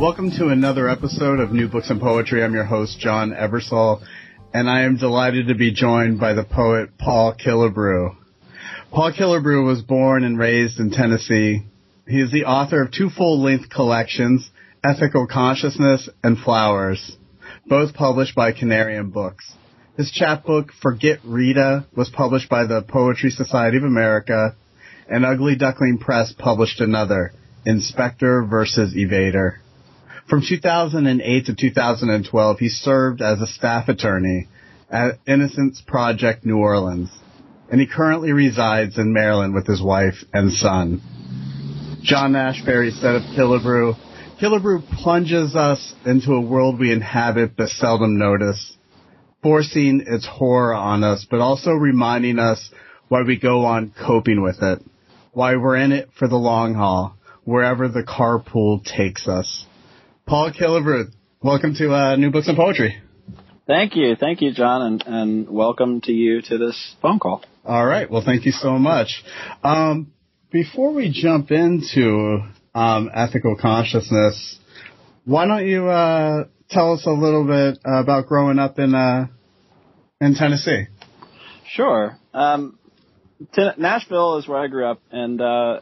Welcome to another episode of New Books in Poetry. I'm your host, John Ebersol, and I am delighted to be joined by the poet Paul Killebrew. Paul Killebrew was born and raised in Tennessee. He is the author of two full-length collections, Ethical Consciousness and Flowers, both published by Canarium Books. His chapbook, Forget Rita, was published by the Poetry Society of America, and Ugly Duckling Press published another, Inspector versus Evader. From 2008 to 2012, he served as a staff attorney at Innocence Project New Orleans, and he currently resides in Maryland with his wife and son. John Ashbery said of Killebrew, Killebrew plunges us into a world we inhabit but seldom notice, forcing its horror on us, but also reminding us why we go on coping with it, why we're in it for the long haul, wherever the carpool takes us. Paul Killebrew, welcome to uh, New Books in Poetry. Thank you. Thank you, John, and, and welcome to you to this phone call. All right. Well, thank you so much. Um, before we jump into um, ethical consciousness, why don't you uh, tell us a little bit about growing up in uh, in Tennessee? Sure. Um, T- Nashville is where I grew up, and uh,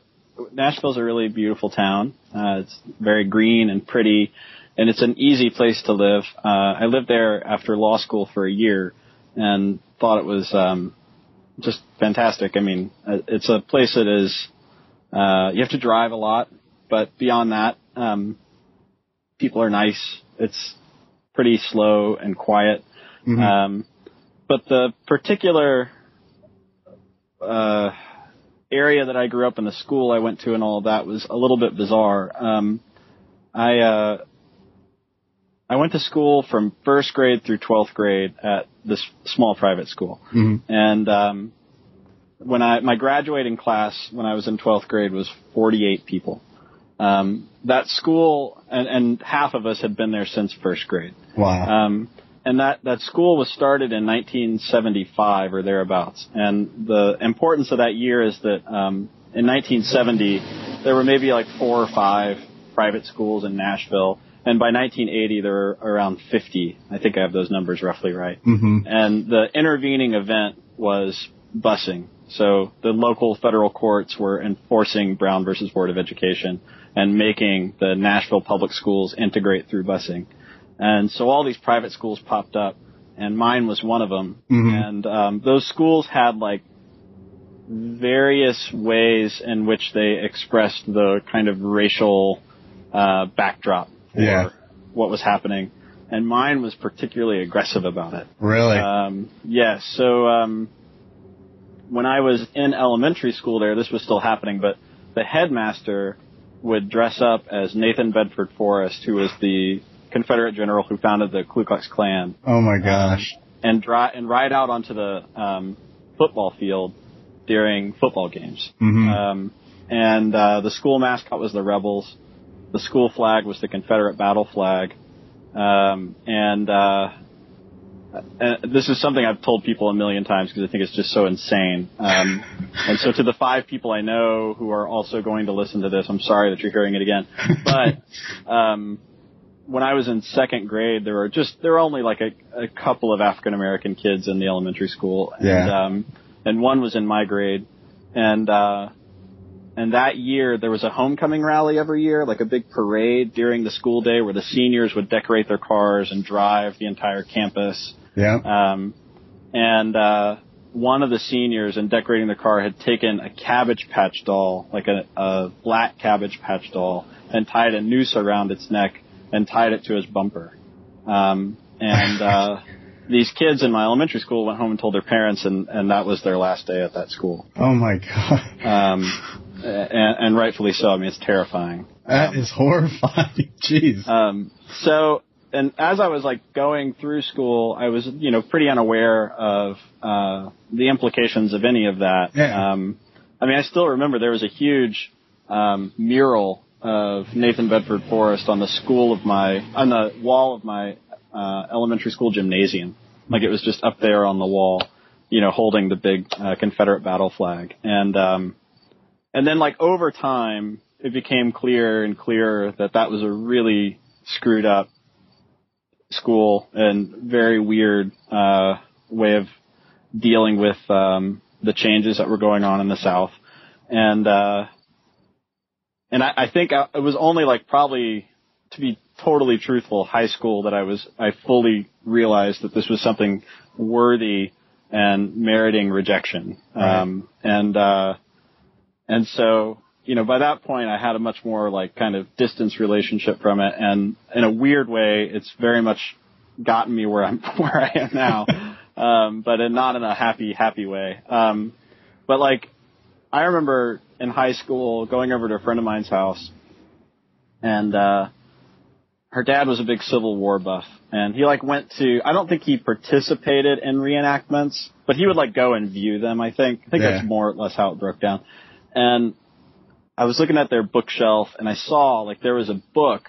Nashville's a really beautiful town. Uh, it's very green and pretty, and it's an easy place to live. Uh, I lived there after law school for a year, and thought it was um, just fantastic. I mean, uh, it's a place that is uh, you have to drive a lot, but beyond that, um, people are nice. It's pretty slow and quiet. Mm-hmm. Um, but the particular uh, area that I grew up in, the school I went to, and all of that was a little bit bizarre. Um, I uh, I went to school from first grade through twelfth grade at this small private school, mm-hmm. and um, when I my graduating class when I was in twelfth grade was forty eight people. Um, that school and, and half of us had been there since first grade. Wow. Um, and that, that school was started in 1975 or thereabouts. And the importance of that year is that um, in 1970 there were maybe like four or five private schools in Nashville, and by 1980 there were around 50. I think I have those numbers roughly right. Mm-hmm. And the intervening event was busing. So the local federal courts were enforcing Brown versus Board of Education and making the Nashville public schools integrate through busing. And so all these private schools popped up, and mine was one of them. Mm-hmm. And um, those schools had like various ways in which they expressed the kind of racial uh, backdrop for yeah. what was happening. And mine was particularly aggressive about it. Really? Um, yes. So um, when I was in elementary school there, this was still happening, but the headmaster would dress up as Nathan Bedford Forrest, who was the Confederate general who founded the Ku Klux Klan. Oh my gosh! Um, and dry, and ride out onto the um, football field during football games. Mm-hmm. Um, and uh, the school mascot was the Rebels. The school flag was the Confederate battle flag. Um, and, uh, and this is something I've told people a million times because I think it's just so insane. Um, and so to the five people I know who are also going to listen to this, I'm sorry that you're hearing it again. But um, when I was in second grade, there were just there were only like a, a couple of African American kids in the elementary school, and yeah. um, and one was in my grade, and uh, and that year there was a homecoming rally every year, like a big parade during the school day where the seniors would decorate their cars and drive the entire campus. Yeah. Um, and uh, one of the seniors in decorating the car had taken a Cabbage Patch doll, like a, a black Cabbage Patch doll, and tied a noose around its neck and tied it to his bumper. Um, and uh, these kids in my elementary school went home and told their parents, and, and that was their last day at that school. Oh my god. Um, and, and rightfully so. I mean, it's terrifying. That is horrifying. Jeez. Um, so, and as I was like going through school, I was, you know, pretty unaware of, uh, the implications of any of that. Yeah. Um, I mean, I still remember there was a huge, um, mural of Nathan Bedford Forrest on the school of my, on the wall of my, uh, elementary school gymnasium. Like it was just up there on the wall, you know, holding the big, uh, Confederate battle flag. And, um, and then like over time, it became clear and clearer that that was a really screwed up school and very weird uh, way of dealing with um, the changes that were going on in the South, and uh, and I, I think I, it was only like probably to be totally truthful, high school that I was I fully realized that this was something worthy and meriting rejection, Right. um, and uh, and so you know by that point I had a much more like kind of distance relationship from it, and in a weird way, it's very much gotten me where I'm where I am now, um, but in, not in a happy happy way. Um, but like I remember in high school going over to a friend of mine's house, and uh, her dad was a big Civil War buff, and he like went to. I don't think he participated in reenactments, but he would like go and view them. I think. I think Yeah. that's more or less how it broke down. And I was looking at their bookshelf, and I saw like there was a book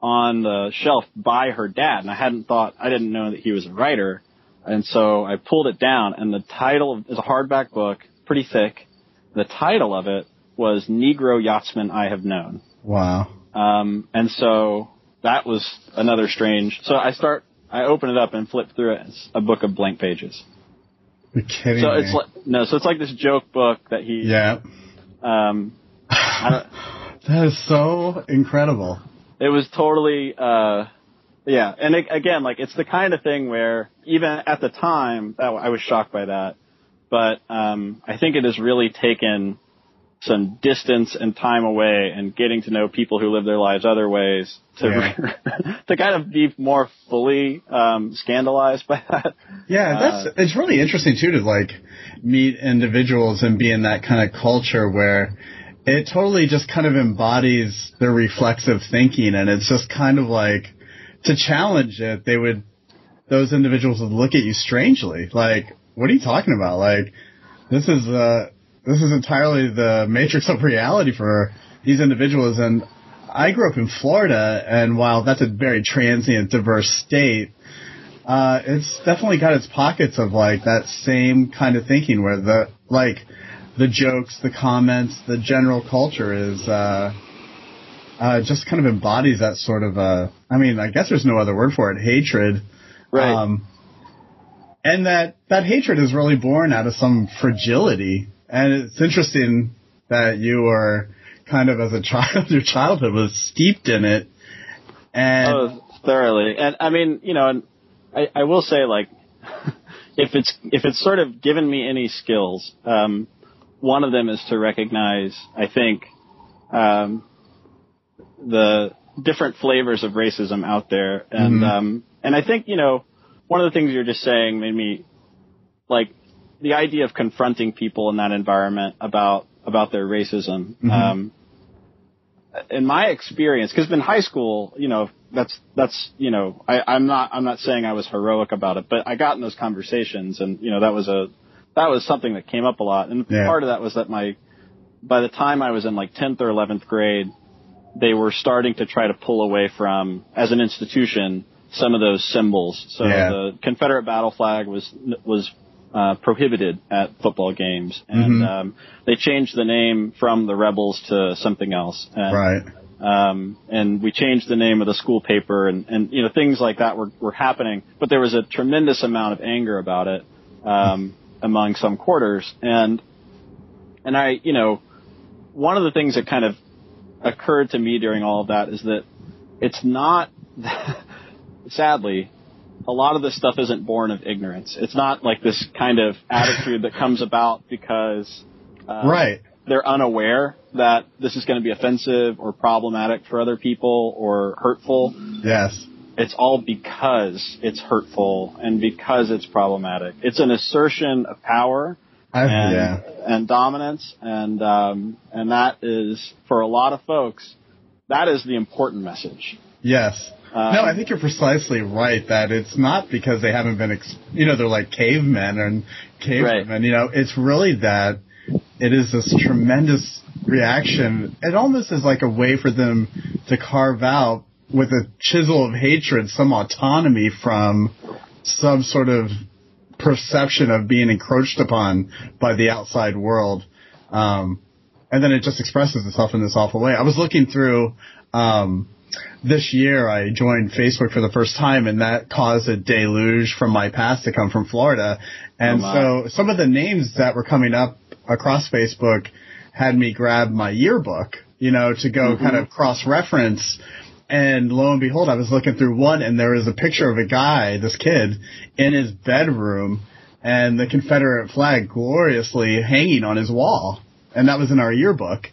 on the shelf by her dad, and I hadn't thought. I didn't know that he was a writer, and so I pulled it down, and the title is a hardback book, pretty thick. The title of it was Negro Yachtsmen I Have Known. Wow. Um, and so that was another strange. So I start, I open it up and flip through it. It's a book of blank pages. You're kidding So me. it's like no, so it's like this joke book that he. yeah. Um, I don't, That is so incredible. it was totally. Uh, yeah, and it, again, like it's the kind of thing where even at the time, I was shocked by that. But um, I think it has really taken some distance and time away and getting to know people who live their lives other ways to to kind of be more fully um, scandalized by that. Yeah, that's Uh, it's really interesting too to like meet individuals and be in that kind of culture where it totally just kind of embodies their reflexive thinking and it's just kind of like to challenge it they would those individuals would look at you strangely like what are you talking about like this is uh this is entirely the matrix of reality for these individuals and I grew up in Florida and while that's a very transient diverse state uh, it's definitely got its pockets of like that same kind of thinking where the like the jokes, the comments, the general culture is uh, uh, just kind of embodies that sort of uh, I mean, I guess there's no other word for it, hatred. Right. Um, and that that hatred is really born out of some fragility, and it's interesting that you are kind of as a child, your childhood was steeped in it, and Oh, thoroughly. And I mean, you know, and I, I will say, like, if it's if it's sort of given me any skills, um, one of them is to recognize, I think, um, the different flavors of racism out there, and Mhm. um, and I think you know, one of the things you're just saying made me like the idea of confronting people in that environment about about their racism. Mhm. Um, in my experience, because in high school, you know, that's that's you know, I, I'm not I'm not saying I was heroic about it, but I got in those conversations, and you know, that was a that was something that came up a lot, and Yeah. part of that was that my by the time I was in like 10th or 11th grade, they were starting to try to pull away from as an institution some of those symbols. So Yeah. the Confederate battle flag was was uh, prohibited at football games, and Mhm. um, they changed the name from the Rebels to something else. And, right. um, and we changed the name of the school paper, and, and you know things like that were, were happening. But there was a tremendous amount of anger about it um, among some quarters, and and I, you know, one of the things that kind of occurred to me during all of that is that it's not, sadly, a lot of this stuff isn't born of ignorance. It's not like this kind of attitude that comes about because uh, right. they're unaware that this is going to be offensive or problematic for other people or hurtful. Yes. It's all because it's hurtful and because it's problematic. It's an assertion of power and, yeah. and dominance, and um, and that is for a lot of folks that is the important message. Yes. Um, no, I think you're precisely right that it's not because they haven't been, ex- you know, they're like cavemen and cavemen. Right. You know, it's really that it is this tremendous reaction. It almost is like a way for them to carve out with a chisel of hatred some autonomy from some sort of perception of being encroached upon by the outside world. Um, and then it just expresses itself in this awful way. I was looking through, um, this year I joined Facebook for the first time and that caused a deluge from my past to come from Florida. And Oh, so some of the names that were coming up across Facebook had me grab my yearbook, you know, to go mm-hmm. kind of cross reference. And lo and behold, I was looking through one and there was a picture of a guy, this kid, in his bedroom and the Confederate flag gloriously hanging on his wall. And that was in our yearbook.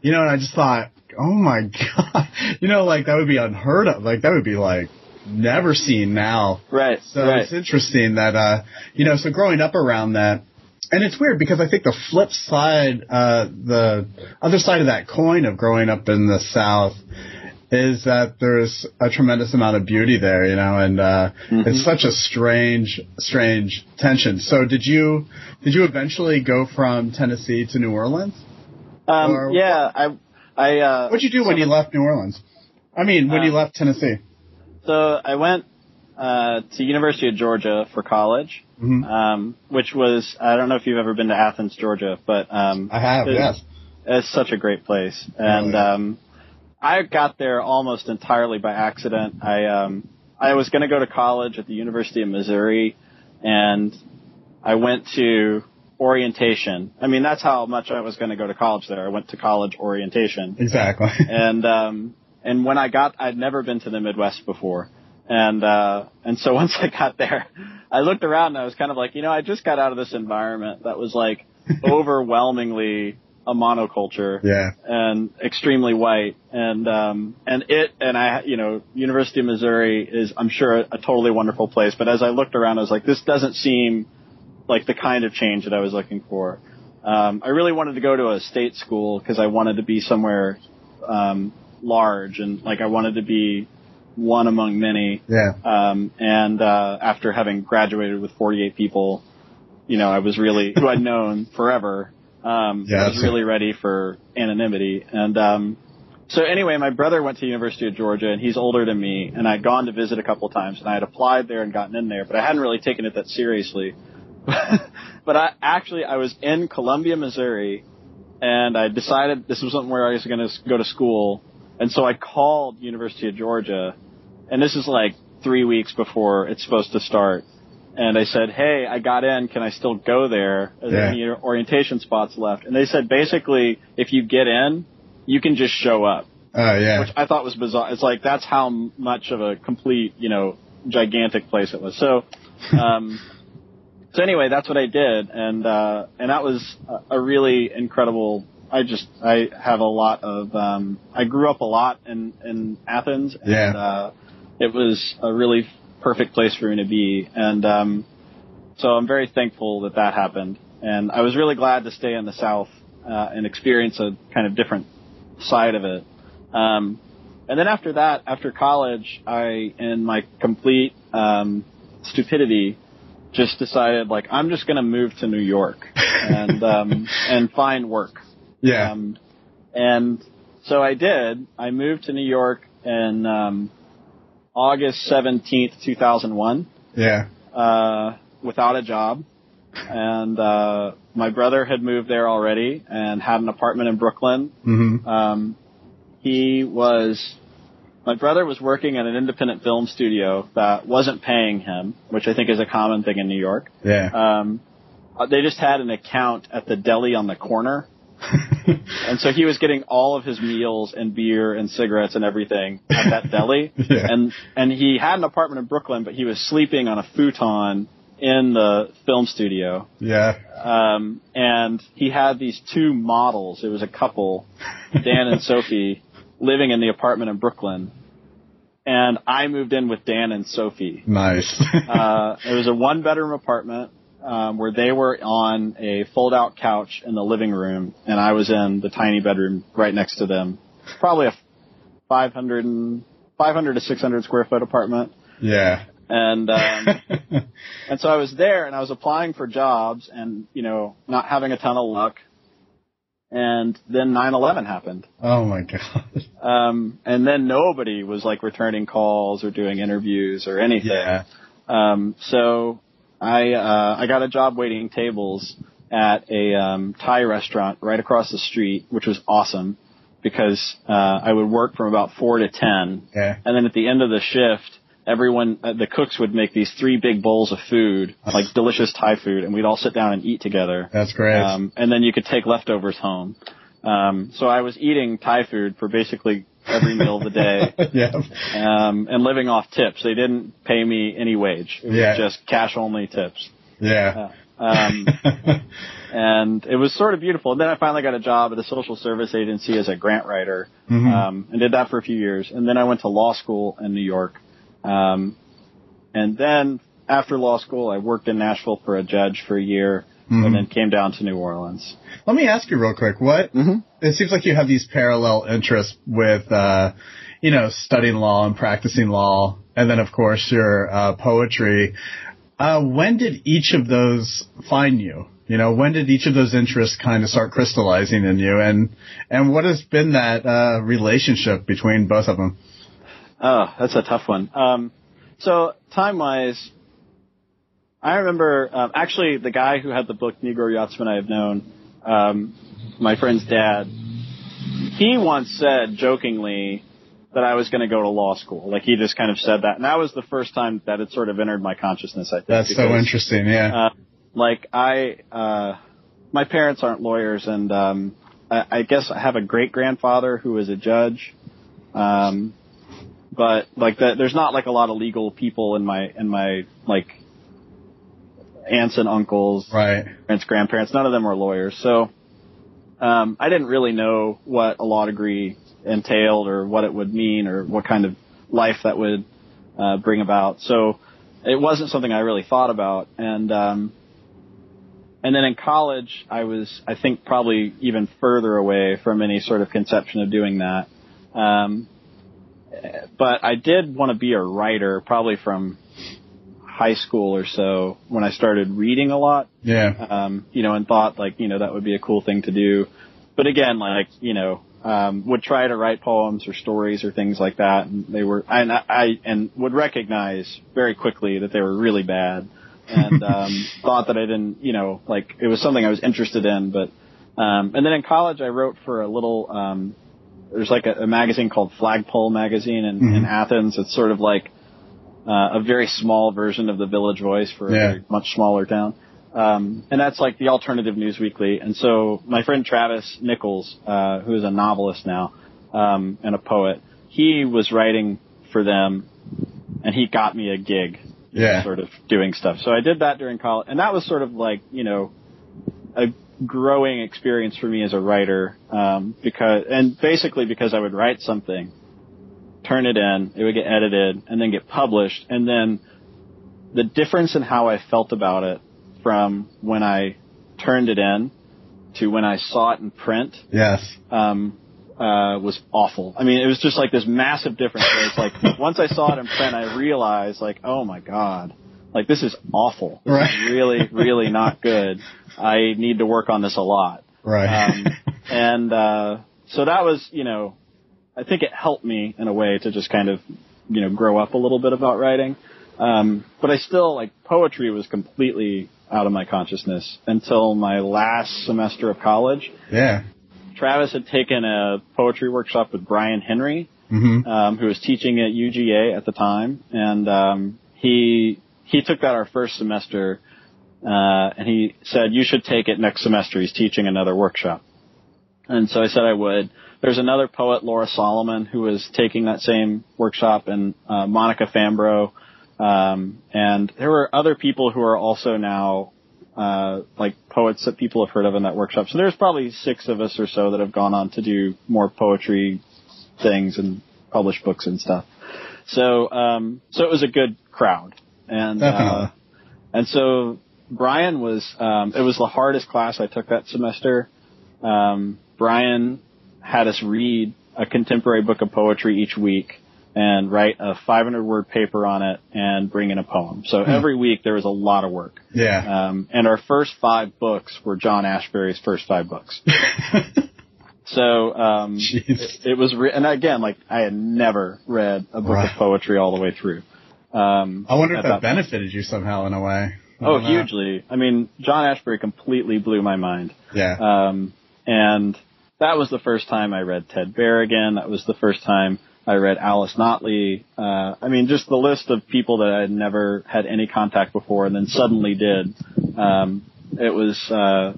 You know, and I just thought, oh my god, you know, like that would be unheard of. Like that would be like never seen now. Right. So right. it's interesting that, uh, you know, so growing up around that, and it's weird because I think the flip side, uh, the other side of that coin of growing up in the South is that there's a tremendous amount of beauty there, you know, and, uh, it's such a strange, strange tension. So did you, did you eventually go from Tennessee to New Orleans? Um, or- yeah, I, I, uh, What'd you do when you left New Orleans? I mean, when Uh, you left Tennessee? so I went, uh, to University of Georgia for college, Mhm. um, which was, I don't know if you've ever been to Athens, Georgia, but, um, I have, it- yes. It's such a great place. And, yeah. um, I got there almost entirely by accident. I, um, I was going to go to college at the University of Missouri and I went to orientation. I mean, that's how much I was going to go to college there. I went to college orientation. Exactly. and um and when I got I'd never been to the Midwest before. And uh and so once I got there, I looked around and I was kind of like, you know, I just got out of this environment that was like overwhelmingly a monoculture yeah. and extremely white and um and it and I you know University of Missouri is I'm sure a, a totally wonderful place but as I looked around I was like this doesn't seem like the kind of change that I was looking for um I really wanted to go to a state school because I wanted to be somewhere um large and like I wanted to be one among many Yeah. um, and uh, after having graduated with 48 people, you know, I was really who I'd known forever. Um, Yeah, I was really ready for anonymity. And um, so anyway, my brother went to University of Georgia, and he's older than me. And I'd gone to visit a couple times, and I had applied there and gotten in there, but I hadn't really taken it that seriously. but I actually I was in Columbia, Missouri, and I decided this wasn't where I was going to go to school, and so I called University of Georgia, and this is like three weeks before it's supposed to start. And I said, "Hey, I got in. Can I still go there? Are there Yeah. any orientation spots left?" And they said, basically, if you get in, you can just show up Oh yeah. which I thought was bizarre. It's like that's how much of a complete, you know, gigantic place it was. So, um, so anyway, that's what I did, and uh, and that was a, a really incredible. I just I have a lot of. Um, I grew up a lot in in Athens, and Yeah. uh, it was a really perfect place for me to be, and um, so I'm very thankful that that happened, and I was really glad to stay in the South uh, and experience a kind of different side of it. Um, and then after that, after college, I, in my complete um, stupidity, just decided like I'm just going to move to New York and um, and find work. yeah. Um, and so I did. I moved to New York in um, August 17th, 2001, yeah. uh, without a job. And uh, my brother had moved there already and had an apartment in Brooklyn. hmm Um, he was, my brother was working at an independent film studio that wasn't paying him, which I think is a common thing in New York. Yeah. Um, uh, they just had an account at the deli on the corner. And so he was getting all of his meals and beer and cigarettes and everything at that deli. Yeah. And and he had an apartment in Brooklyn, but he was sleeping on a futon in the film studio. yeah. Um, and he had these two models. It was a couple, Dan and Sophie, living in the apartment in Brooklyn. And I moved in with Dan and Sophie. Nice. Uh, it was a one bedroom apartment um, where they were on a fold out couch in the living room, and I was in the tiny bedroom right next to them. Probably a, 500 and 500 to 600 square foot apartment. Yeah. And um, and so I was there and I was applying for jobs and you know not having a ton of luck. And then 9/11 happened. oh my god. Um, and then nobody was like returning calls or doing interviews or anything. Yeah. Um, so I uh, I got a job waiting tables at a um, Thai restaurant right across the street, which was awesome because uh, I would work from about four to ten, Yeah. and then at the end of the shift, everyone uh, the cooks would make these three big bowls of food, like delicious Thai food, and we'd all sit down and eat together. That's great. Um, and then you could take leftovers home. Um, so I was eating Thai food for basically every meal of the day yeah. um, and living off tips. They didn't pay me any wage. It was Yeah. just cash only tips. Yeah. Um, and it was sort of beautiful. And then I finally got a job at a social service agency as a grant writer, Mhm. um, and did that for a few years. And then I went to law school in New York. Um, and then after law school, I worked in Nashville for a judge for a year, Mhm. and then came down to New Orleans. Let me ask you real quick. What Mhm. it seems like you have these parallel interests with, uh, you know, studying law and practicing law, and then of course your uh, poetry. Uh, when did each of those find you? You know, when did each of those interests kind of start crystallizing in you, and and what has been that uh, relationship between both of them? Oh, that's a tough one. Um, so time wise, I remember um, actually the guy who had the book Negro Yachtsman I Have Known, um, my friend's dad. He once said jokingly that I was going to go to law school. Like he just kind of said that, and that was the first time that it sort of entered my consciousness. I think That's so interesting. Yeah. Uh, like I, uh, my parents aren't lawyers, and um, I, I guess I have a great grandfather who was a judge. Um, but like the, there's not like a lot of legal people in my in my like aunts and uncles, right. parents, grandparents. None of them were lawyers, so um, I didn't really know what a law degree entailed or what it would mean or what kind of life that would uh, bring about. So it wasn't something I really thought about, and um, and then in college, I was I think probably even further away from any sort of conception of doing that. Um, but I did want to be a writer, probably from high school or so when I started reading a lot Yeah. um, you know, and thought like, you know, that would be a cool thing to do. But again, like, you know, um, would try to write poems or stories or things like that. And they were, and I, I and would recognize very quickly that they were really bad and, um, thought that I didn't, you know, like it was something I was interested in. But, um, and then in college I wrote for a little, um, there's like a, a magazine called Flagpole magazine in, in Mhm. Athens. It's sort of like, uh, a very small version of the Village Voice for a Yeah. very much smaller town. Um, and that's like the alternative news weekly. And so my friend Travis Nichols, uh, who is a novelist now, um, and a poet, he was writing for them and he got me a gig. Yeah. Sort of doing stuff. So I did that during college and that was sort of like, you know, a growing experience for me as a writer, um, because, and basically because I would write something, turn it in, it would get edited and then get published and then the difference in how I felt about it from when I turned it in to when I saw it in print Yes. um, uh, was awful. I mean, it was just like this massive difference. It's like once I saw it in print, I realized like, oh my god, like this is awful. This Right. is really, really not good. I need to work on this a lot. Right. Um, and uh, so that was, you know, I think it helped me in a way to just kind of, you know, grow up a little bit about writing. Um, but I still like poetry was completely out of my consciousness until my last semester of college. yeah. Travis had taken a poetry workshop with Brian Henry, hmm um, who was teaching at UGA at the time, and um, he he took that our first semester, uh, and he said you should take it next semester. He's teaching another workshop, and so I said I would. There's another poet, Laura Solomon, who was taking that same workshop, and uh, Monica Fambrough, um, and there were other people who are also now uh, like poets that people have heard of in that workshop. So there's probably six of us or so that have gone on to do more poetry things and publish books and stuff. So um, so it was a good crowd, and uh, and so Brian was um, it was the hardest class I took that semester. Um, Brian had us read a contemporary book of poetry each week and write a 500 word paper on it and bring in a poem. So every week there was a lot of work. Yeah. Um, and our first five books were John Ashbery's first five books. so um, it, it was, re- and again, like I had never read a book Right. of poetry all the way through. Um, I wonder if that benefited you somehow in a way. Oh, know. hugely. I mean, John Ashbery completely blew my mind. Yeah. Um, and that was the first time I read Ted Berrigan. That was the first time I read Alice Notley. Uh, I mean, just the list of people that I had never had any contact before and then suddenly did. Um, it was, uh,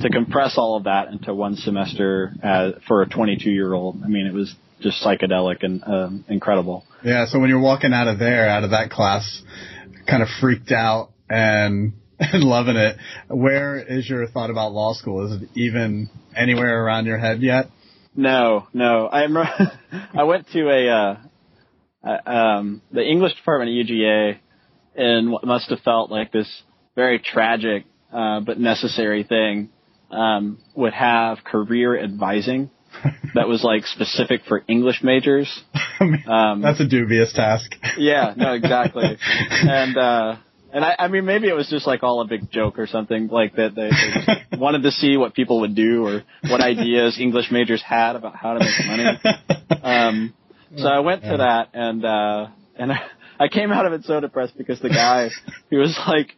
to compress all of that into one semester as, for a 22 year old. I mean, it was just psychedelic and, um, incredible. Yeah, so when you're walking out of there, out of that class, kind of freaked out and and loving it, where is your thought about law school? Is it even anywhere around your head yet? No, no. I am. I went to a uh, uh, um, the English department at UGA, and what must have felt like this very tragic uh, but necessary thing um, would have career advising that was like specific for English majors. Um, That's a dubious task. yeah, no, exactly. and uh and I, I mean maybe it was just like all a big joke or something like that they, they just wanted to see what people would do or what ideas English majors had about how to make money. Um so I went to that and uh and I, I came out of it so depressed because the guy he was like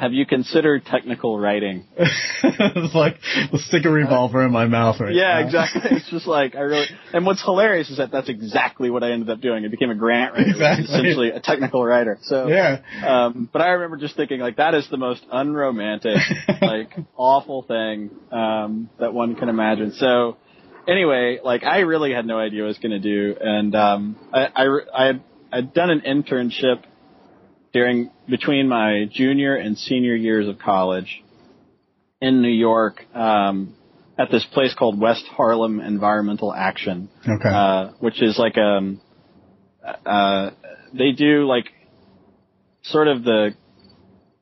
have you considered technical writing? it's like stick a revolver in my mouth right now. Yeah, now. exactly. It's just like I really. And what's hilarious is that that's exactly what I ended up doing. I became a grant writer, Exactly. essentially a technical writer. So Yeah. Um, but I remember just thinking like that is the most unromantic, like awful thing um, that one can imagine. So anyway, like I really had no idea what I was going to do, and um, I, I I had I'd done an internship during between my junior and senior years of college in New York um, at this place called West Harlem Environmental Action Okay. uh, which is like um, uh, they do like sort of the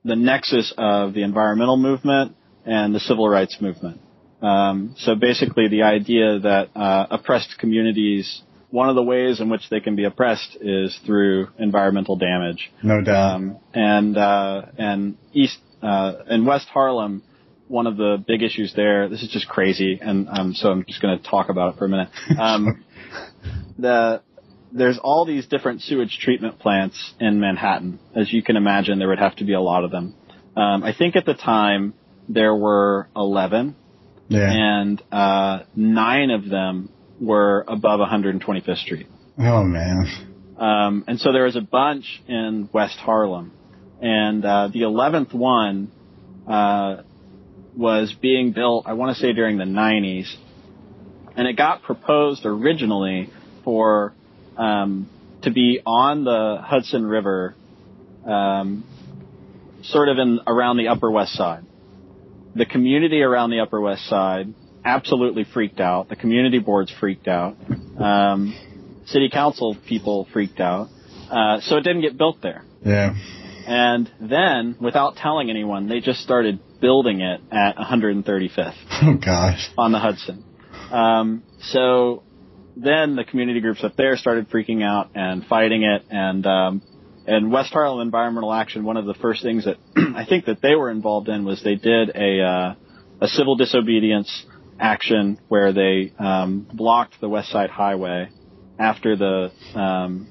the nexus of the environmental movement and the civil rights movement. Um, so basically, the idea that uh, oppressed communities, one of the ways in which they can be oppressed is through environmental damage. no doubt. Um, and uh, and East uh, in West Harlem, one of the big issues there. This is just crazy, and um, so I'm just going to talk about it for a minute. Um, the there's all these different sewage treatment plants in Manhattan. As you can imagine, there would have to be a lot of them. Um, I think at the time there were 11, yeah. and uh, nine of them were above 125th Street. oh man. Um, and so there was a bunch in West Harlem, and uh, the eleventh one uh, was being built. I want to say during the '90s, and it got proposed originally for um, to be on the Hudson River, um, sort of in around the Upper West Side. The community around the Upper West Side absolutely freaked out. The community boards freaked out. Um, city council people freaked out. Uh, so it didn't get built there. Yeah. And then, without telling anyone, they just started building it at 135th Oh gosh. on the Hudson. Um, so then the community groups up there started freaking out and fighting it. And um, and West Harlem Environmental Action, one of the first things that I think that they were involved in was they did a uh, a civil disobedience action where they um, blocked the West Side Highway after the um,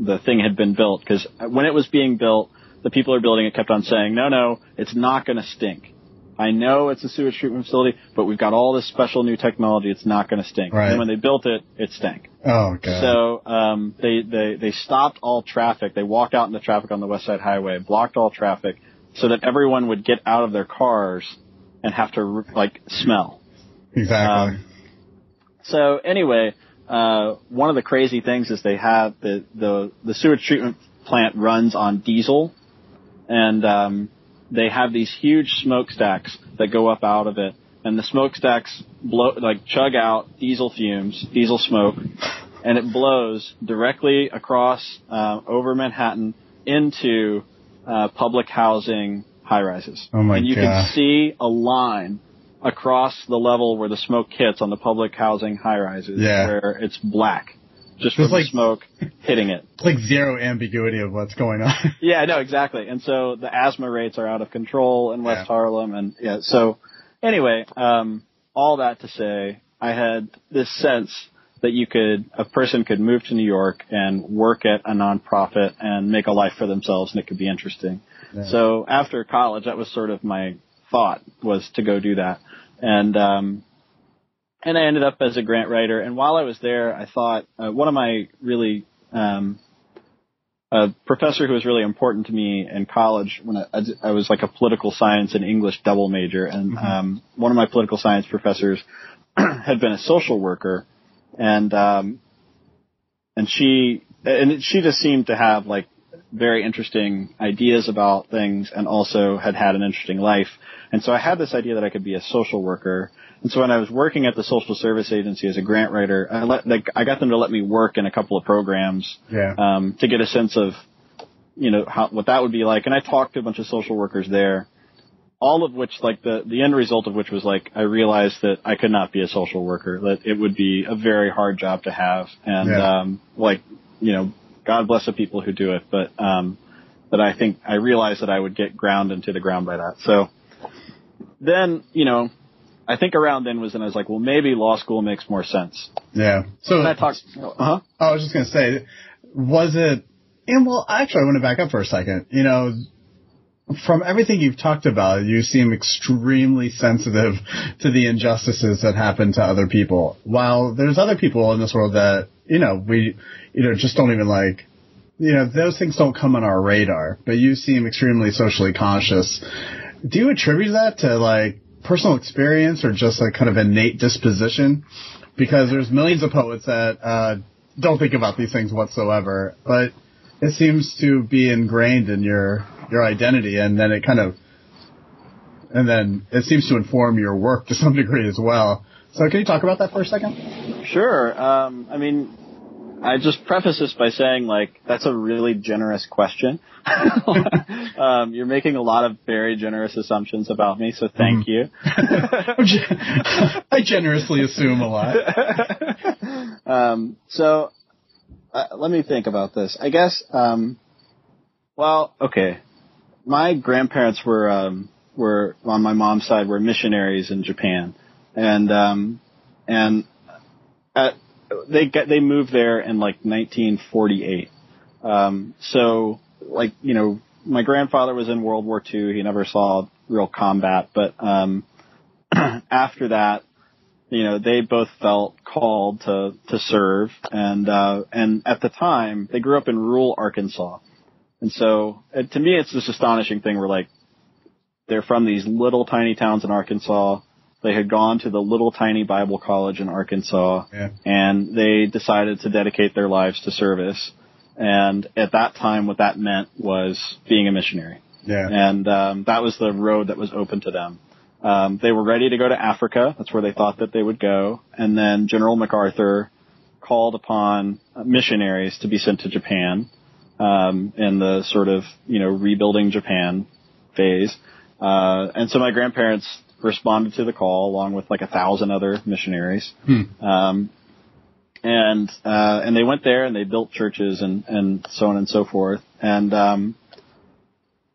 the thing had been built because when it was being built, the people who are building it kept on saying, "No, no, it's not going to stink." I know it's a sewage treatment facility, but we've got all this special new technology. It's not going to stink. Right. And when they built it, it stank. Oh god. So um, they, they they stopped all traffic. They walked out into traffic on the West Side Highway, blocked all traffic, so that everyone would get out of their cars and have to like smell. Exactly. um, So anyway, uh, one of the crazy things is they have the the the sewage treatment plant runs on diesel, and um, they have these huge smokestacks that go up out of it, and the smokestacks blow like chug out diesel fumes, diesel smoke, and it blows directly across uh, over Manhattan into uh, public housing high rises. Oh my and you God. can see a line across the level where the smoke hits on the public housing high rises, Yeah. where it's black, just There's from like- the smoke hitting it. like zero ambiguity of what's going on. Yeah, no, exactly. And so the asthma rates are out of control in West Yeah. Harlem, and yeah. So anyway, um, all that to say, I had this sense that you could, a person could move to New York and work at a nonprofit and make a life for themselves, and it could be interesting. Yeah. So after college, that was sort of my thought was to go do that, and um, and I ended up as a grant writer. And while I was there, I thought uh, one of my really um, a professor who was really important to me in college when I, I was like a political science and English double major, and um, one of my political science professors had been a social worker, and um, and she and she just seemed to have like very interesting ideas about things, and also had had an interesting life, and so I had this idea that I could be a social worker. And so when I was working at the social service agency as a grant writer, I let like I got them to let me work in a couple of programs yeah. um, to get a sense of, you know, how, what that would be like. And I talked to a bunch of social workers there, all of which, like the, the end result of which was like, I realized that I could not be a social worker, that it would be a very hard job to have. And, Yeah. um, like, you know, God bless the people who do it, but, um, that I think I realized that I would get ground into the ground by that. So then, you know, I think around then was when I was like, well, maybe law school makes more sense. yeah. So And I talked, uh-huh. I was just gonna say, was it? And well, actually, I want to back up for a second. You know, from everything you've talked about, you seem extremely sensitive to the injustices that happen to other people. While there's other people in this world that you know we, you know, just don't even like. You know, those things don't come on our radar, but you seem extremely socially conscious. Do you attribute that to like personal experience or just a kind of innate disposition? Because there's millions of poets that uh, don't think about these things whatsoever, but it seems to be ingrained in your your identity, and then it kind of, and then it seems to inform your work to some degree as well. So can you talk about that for a second? Sure. Um, I mean, I just preface this by saying, like, that's a really generous question. um, you're making a lot of very generous assumptions about me, so thank you. I generously assume a lot. um, so, uh, let me think about this. I guess, um, well, okay. My grandparents were, um, were, on my mom's side, were missionaries in Japan. And, um, and, at, they get, they moved there in like 1948. Um, so, like, you know, my grandfather was in World War II. He never saw real combat, but, um, after that, you know, they both felt called to to serve, and uh, and at the time they grew up in rural Arkansas, and so uh, to me it's this astonishing thing where like they're from these little tiny towns in Arkansas. They had gone to the little tiny Bible college in Arkansas, Yeah. and they decided to dedicate their lives to service. And at that time, what that meant was being a missionary Yeah. and um, that was the road that was open to them. Um, they were ready to go to Africa. That's where they thought that they would go. And then General MacArthur called upon missionaries to be sent to Japan um, in the sort of you know rebuilding Japan phase. Uh, and so my grandparents responded to the call along with like a thousand other missionaries. Um, and uh, and they went there and they built churches and and so on and so forth. And um,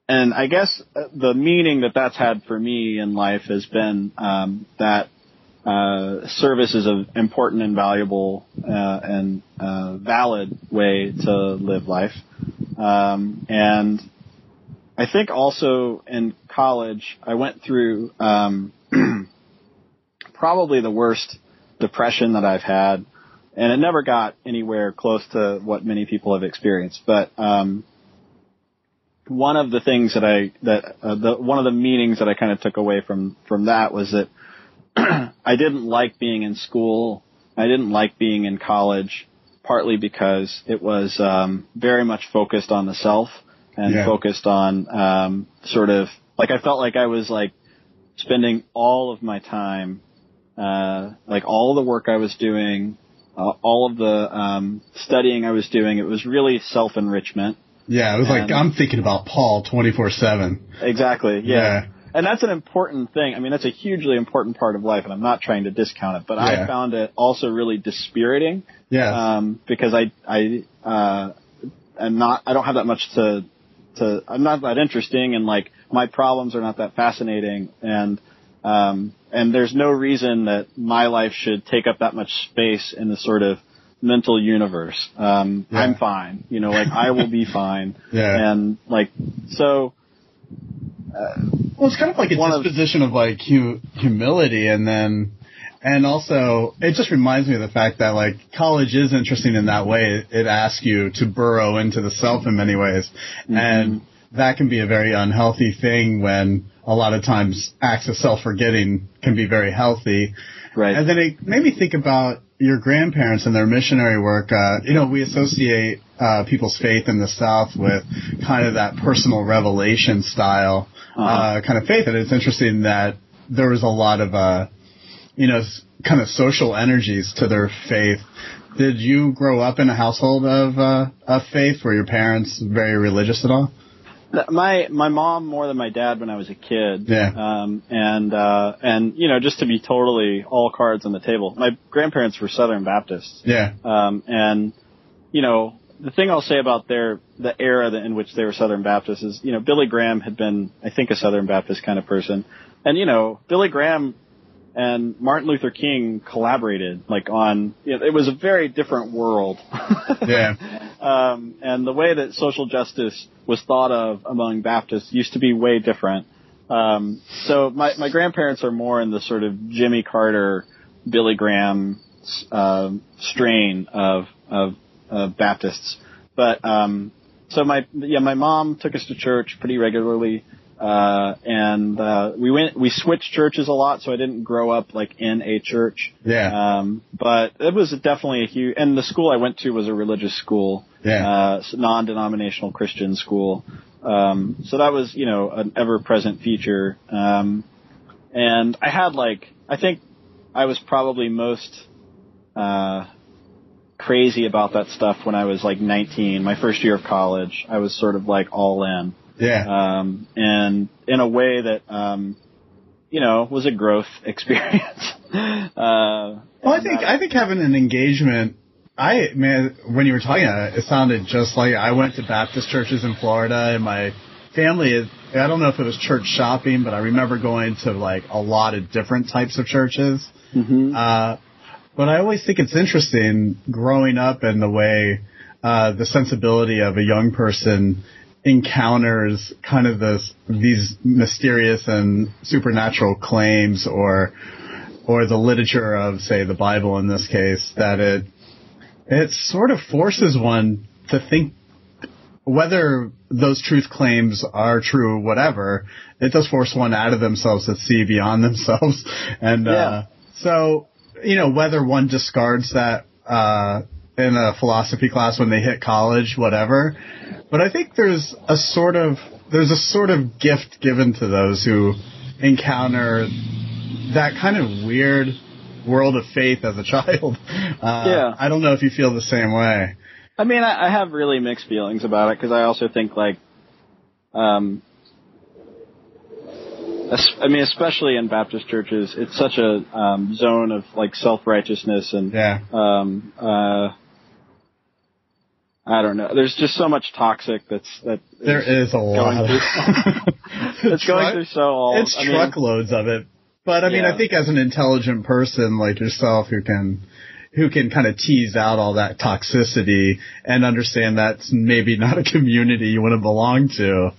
and I guess uh, the meaning that that's had for me in life has been um, that uh, service is an important and valuable uh, and uh, valid way to live life. Um, and I think also in college, I went through um, probably the worst depression that I've had, and it never got anywhere close to what many people have experienced. But um, one of the things that I that uh, the one of the meanings that I kind of took away from from that was that I didn't like being in school. I didn't like being in college, partly because it was um, very much focused on the self and Yeah. focused on um, sort of like I felt like I was like spending all of my time, uh, like all the work I was doing, uh, all of the um, studying I was doing. It was really self enrichment. Yeah, it was like I'm thinking about Paul 24 seven. Exactly. Yeah. and that's an important thing. I mean, that's a hugely important part of life, and I'm not trying to discount it, but Yeah. I found it also really dispiriting Yes. um, because I I uh, am not I don't have that much to to I'm not that interesting and like my problems are not that fascinating and um, and there's no reason that my life should take up that much space in the sort of mental universe. Um, Yeah. I'm fine, you know, like I will be fine, Yeah. and like so. Uh, Well, it's kind of like a One of- disposition of, like hu- humility, and then, and also it just reminds me of the fact that like college is interesting in that way. It, asks you to burrow into the self in many ways, Mm-hmm. and that can be a very unhealthy thing when a lot of times acts of self-forgetting can be very healthy. Right. And then it made me think about your grandparents and their missionary work. Uh, you know, we associate uh, people's faith in the South with kind of that personal revelation style uh Uh-huh. kind of faith, and it's interesting that there was a lot of, uh, you know, kind of social energies to their faith. Did you grow up in a household of uh, of faith? Were your parents very religious at all? my my mom more than my dad when I was a kid. Yeah. Um, and uh, and you know, just to be totally all cards on the table, my grandparents were Southern Baptists. Yeah, Um, and you know, the thing I'll say about their the era in which they were Southern Baptists is, you know, Billy Graham had been, I think, a Southern Baptist kind of person, and you know, Billy Graham and Martin Luther King collaborated like on. You know, it was a very different world. yeah, um, and the way that social justice was thought of among Baptists used to be way different. Um, so my, my grandparents are more in the sort of Jimmy Carter, Billy Graham um, strain of, of of Baptists. But um, so my yeah my mom took us to church pretty regularly. Uh, and uh, we went we switched churches a lot, so I didn't grow up like in a church. yeah, Um, but it was definitely a huge, and the school I went to was a religious school, Yeah. uh, non-denominational Christian school. Um, so that was, you know, an ever-present feature. Um, and I had like, I think I was probably most, uh, crazy about that stuff when I was like 19, my first year of college. I was sort of like all in yeah. um, and in a way that um, you know was a growth experience. uh, Well, I think I think having an engagement. I man, when you were talking, uh, it sounded just like I went to Baptist churches in Florida, and my family. I don't know if it was church shopping, but I remember going to like a lot of different types of churches. mhm. Uh, but I always think it's interesting growing up and the way uh, the sensibility of a young person encounters kind of this these mysterious and supernatural claims or or the literature of say the Bible in this case that it it sort of forces one to think whether those truth claims are true or whatever, it does force one out of themselves to see beyond themselves. And, uh, so, you know, whether one discards that, uh, in a philosophy class when they hit college, whatever. But I think there's a sort of, there's a sort of gift given to those who encounter that kind of weird world of faith as a child. Uh, Yeah. I don't know if you feel the same way. I mean, I, I have really mixed feelings about it because I also think like, um, I mean, especially in Baptist churches, it's such a um, zone of like self righteousness and Yeah. um, uh, I don't know. There's just so much toxic that's that There is a lot. going Of, it's going through so all. It's I mean, truckloads of it. But I mean, Yeah. I think as an intelligent person like yourself who can, who can kind of tease out all that toxicity and understand that's maybe not a community you want to belong to.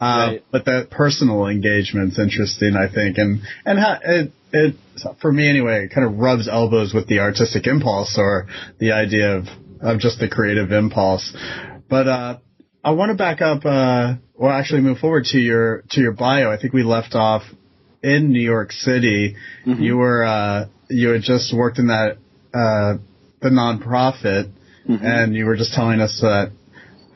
Uh, Right. but that personal engagement's interesting, I think, and and ha- it it for me anyway, it kind of rubs elbows with the artistic impulse or the idea of of just the creative impulse. But uh, I want to back up, uh, or actually move forward to your to your bio. I think we left off in New York City. You were uh, you had just worked in that uh, the nonprofit, and you were just telling us that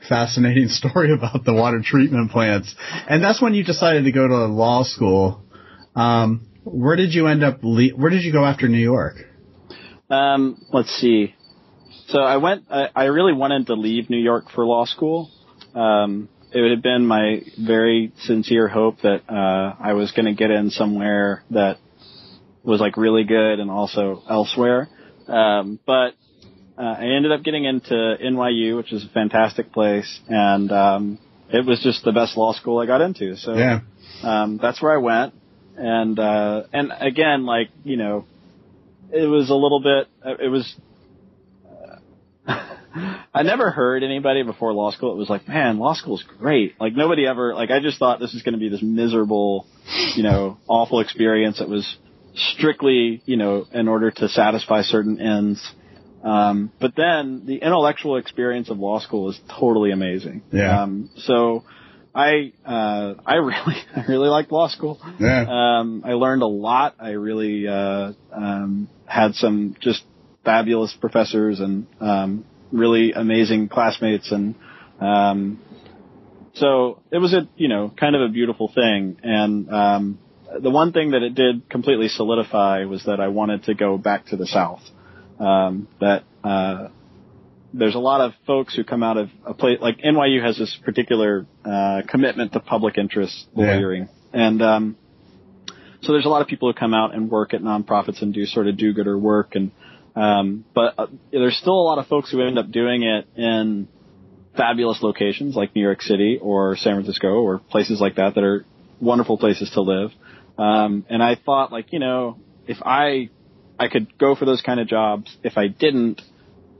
fascinating story about the water treatment plants. And that's when you decided to go to law school. Um, where did you end up? Le- where did you go after New York? Um, let's see. So I went. I, I really wanted to leave New York for law school, um, it had been my very sincere hope that uh, I was going to get in somewhere that was like really good and also elsewhere. Um, but uh, I ended up getting into NYU, which is a fantastic place, and um, it was just the best law school I got into. So Yeah. um, that's where I went, and uh, and again, like you know, it was a little bit. It was. I never heard anybody before law school. It was like, man, law school's great. Like nobody ever. Like I just thought this is going to be this miserable, you know, awful experience. That was strictly, you know, in order to satisfy certain ends. Um, but then the intellectual experience of law school is totally amazing. Yeah. Um, so I uh, I really I really liked law school. Yeah. Um, I learned a lot. I really uh, um, had some just fabulous professors and um, really amazing classmates, and um, so it was a you know kind of a beautiful thing. And um, the one thing that it did completely solidify was that I wanted to go back to the South. Um, that uh, there's a lot of folks who come out of a place like NYU has this particular uh, commitment to public interest Yeah. lawyering, and um, so there's a lot of people who come out and work at nonprofits and do sort of do-gooder work, and um, but uh, there's still a lot of folks who end up doing it in fabulous locations like New York City or San Francisco or places like that that are wonderful places to live. Um, and I thought like, you know, if I, I could go for those kind of jobs. If I didn't,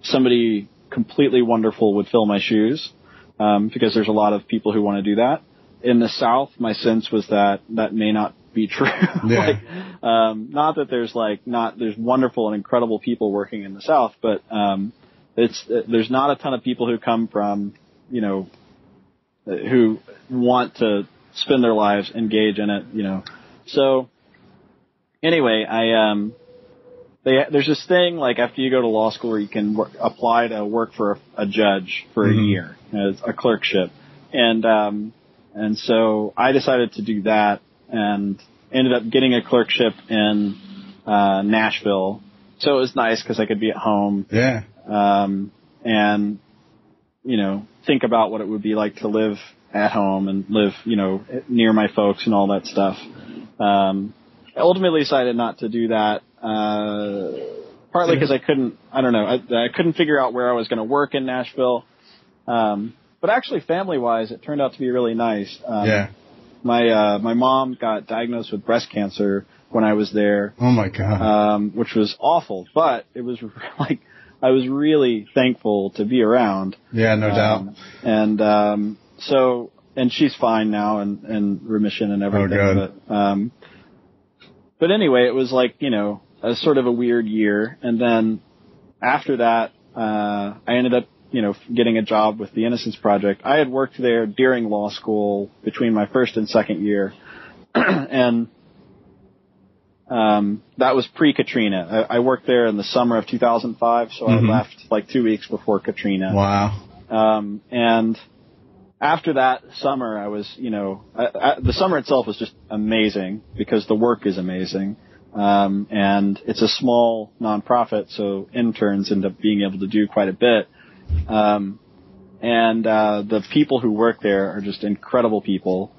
somebody completely wonderful would fill my shoes. Um, because there's a lot of people who want to do that. In the South, my sense was that that may not be true. Yeah. like, um, not that there's like not there's wonderful and incredible people working in the South, but um, it's there's not a ton of people who come from you know who want to spend their lives engage in it. You know, so anyway, I um. They, there's this thing like after you go to law school where you can work, apply to work for a, a judge for a Mhm. year as a clerkship, and um, and so I decided to do that and ended up getting a clerkship in uh, Nashville. So it was nice because I could be at home Yeah. um, and you know think about what it would be like to live at home and live you know near my folks and all that stuff. Um, I ultimately decided not to do that. Uh, partly because I couldn't, I don't know, I, I couldn't figure out where I was going to work in Nashville. Um, but actually, family-wise, it turned out to be really nice. Um, Yeah. My uh, my mom got diagnosed with breast cancer when I was there, Oh my god. um, which was awful. But it was like I was really thankful to be around. yeah, no doubt. Um, and um, so, and she's fine now and in remission and everything. Oh, good. But um, but anyway, it was like you know a sort of a weird year, and then after that, uh, I ended up you know getting a job with the Innocence Project. I had worked there during law school between my first and second year, and um, that was pre Katrina. I, I worked there in the summer of 2005, so Mhm. I left like two weeks before Katrina. Wow. Um, and after that summer, I was, you know, I, I, the summer itself was just amazing because the work is amazing. Um, and it's a small nonprofit, so interns end up being able to do quite a bit. Um, and uh, the people who work there are just incredible people.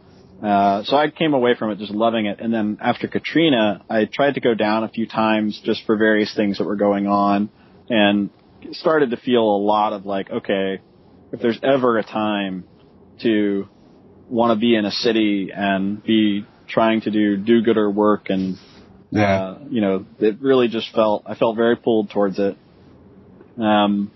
Uh, so I came away from it just loving it. And then after Katrina, I tried to go down a few times just for various things that were going on, and started to feel a lot of like, okay, if there's ever a time to want to be in a city and be trying to do do-gooder work and Yeah. uh, you know, it really just felt I felt very pulled towards it. Um,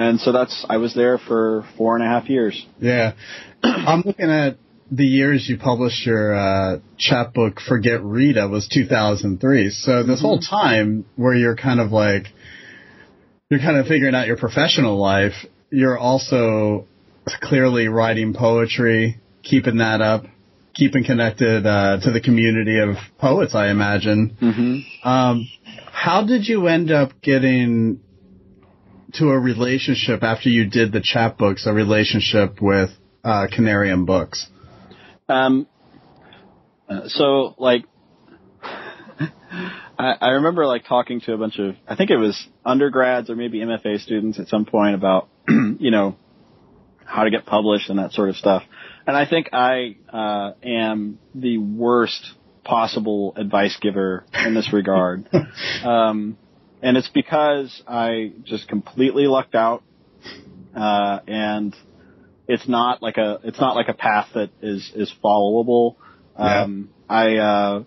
and so that's I was there for four and a half years. Yeah. I'm looking at the years you published your uh, chapbook, Forget Rita, was 2003. So this whole time where you're kind of like, you're kind of figuring out your professional life, you're also clearly writing poetry, keeping that up, keeping connected uh, to the community of poets, I imagine. Mm-hmm. Um, how did you end up getting to a relationship after you did the chapbooks, a relationship with uh, Canarium Books? Um, so like, I, I remember like talking to a bunch of, I think it was undergrads or maybe MFA students at some point about, you know, how to get published and that sort of stuff. and I think I uh, am the worst possible advice giver in this regard. um, and it's because I just completely lucked out, uh, and it's not like a it's not like a path that is is followable. Um, yeah. I uh,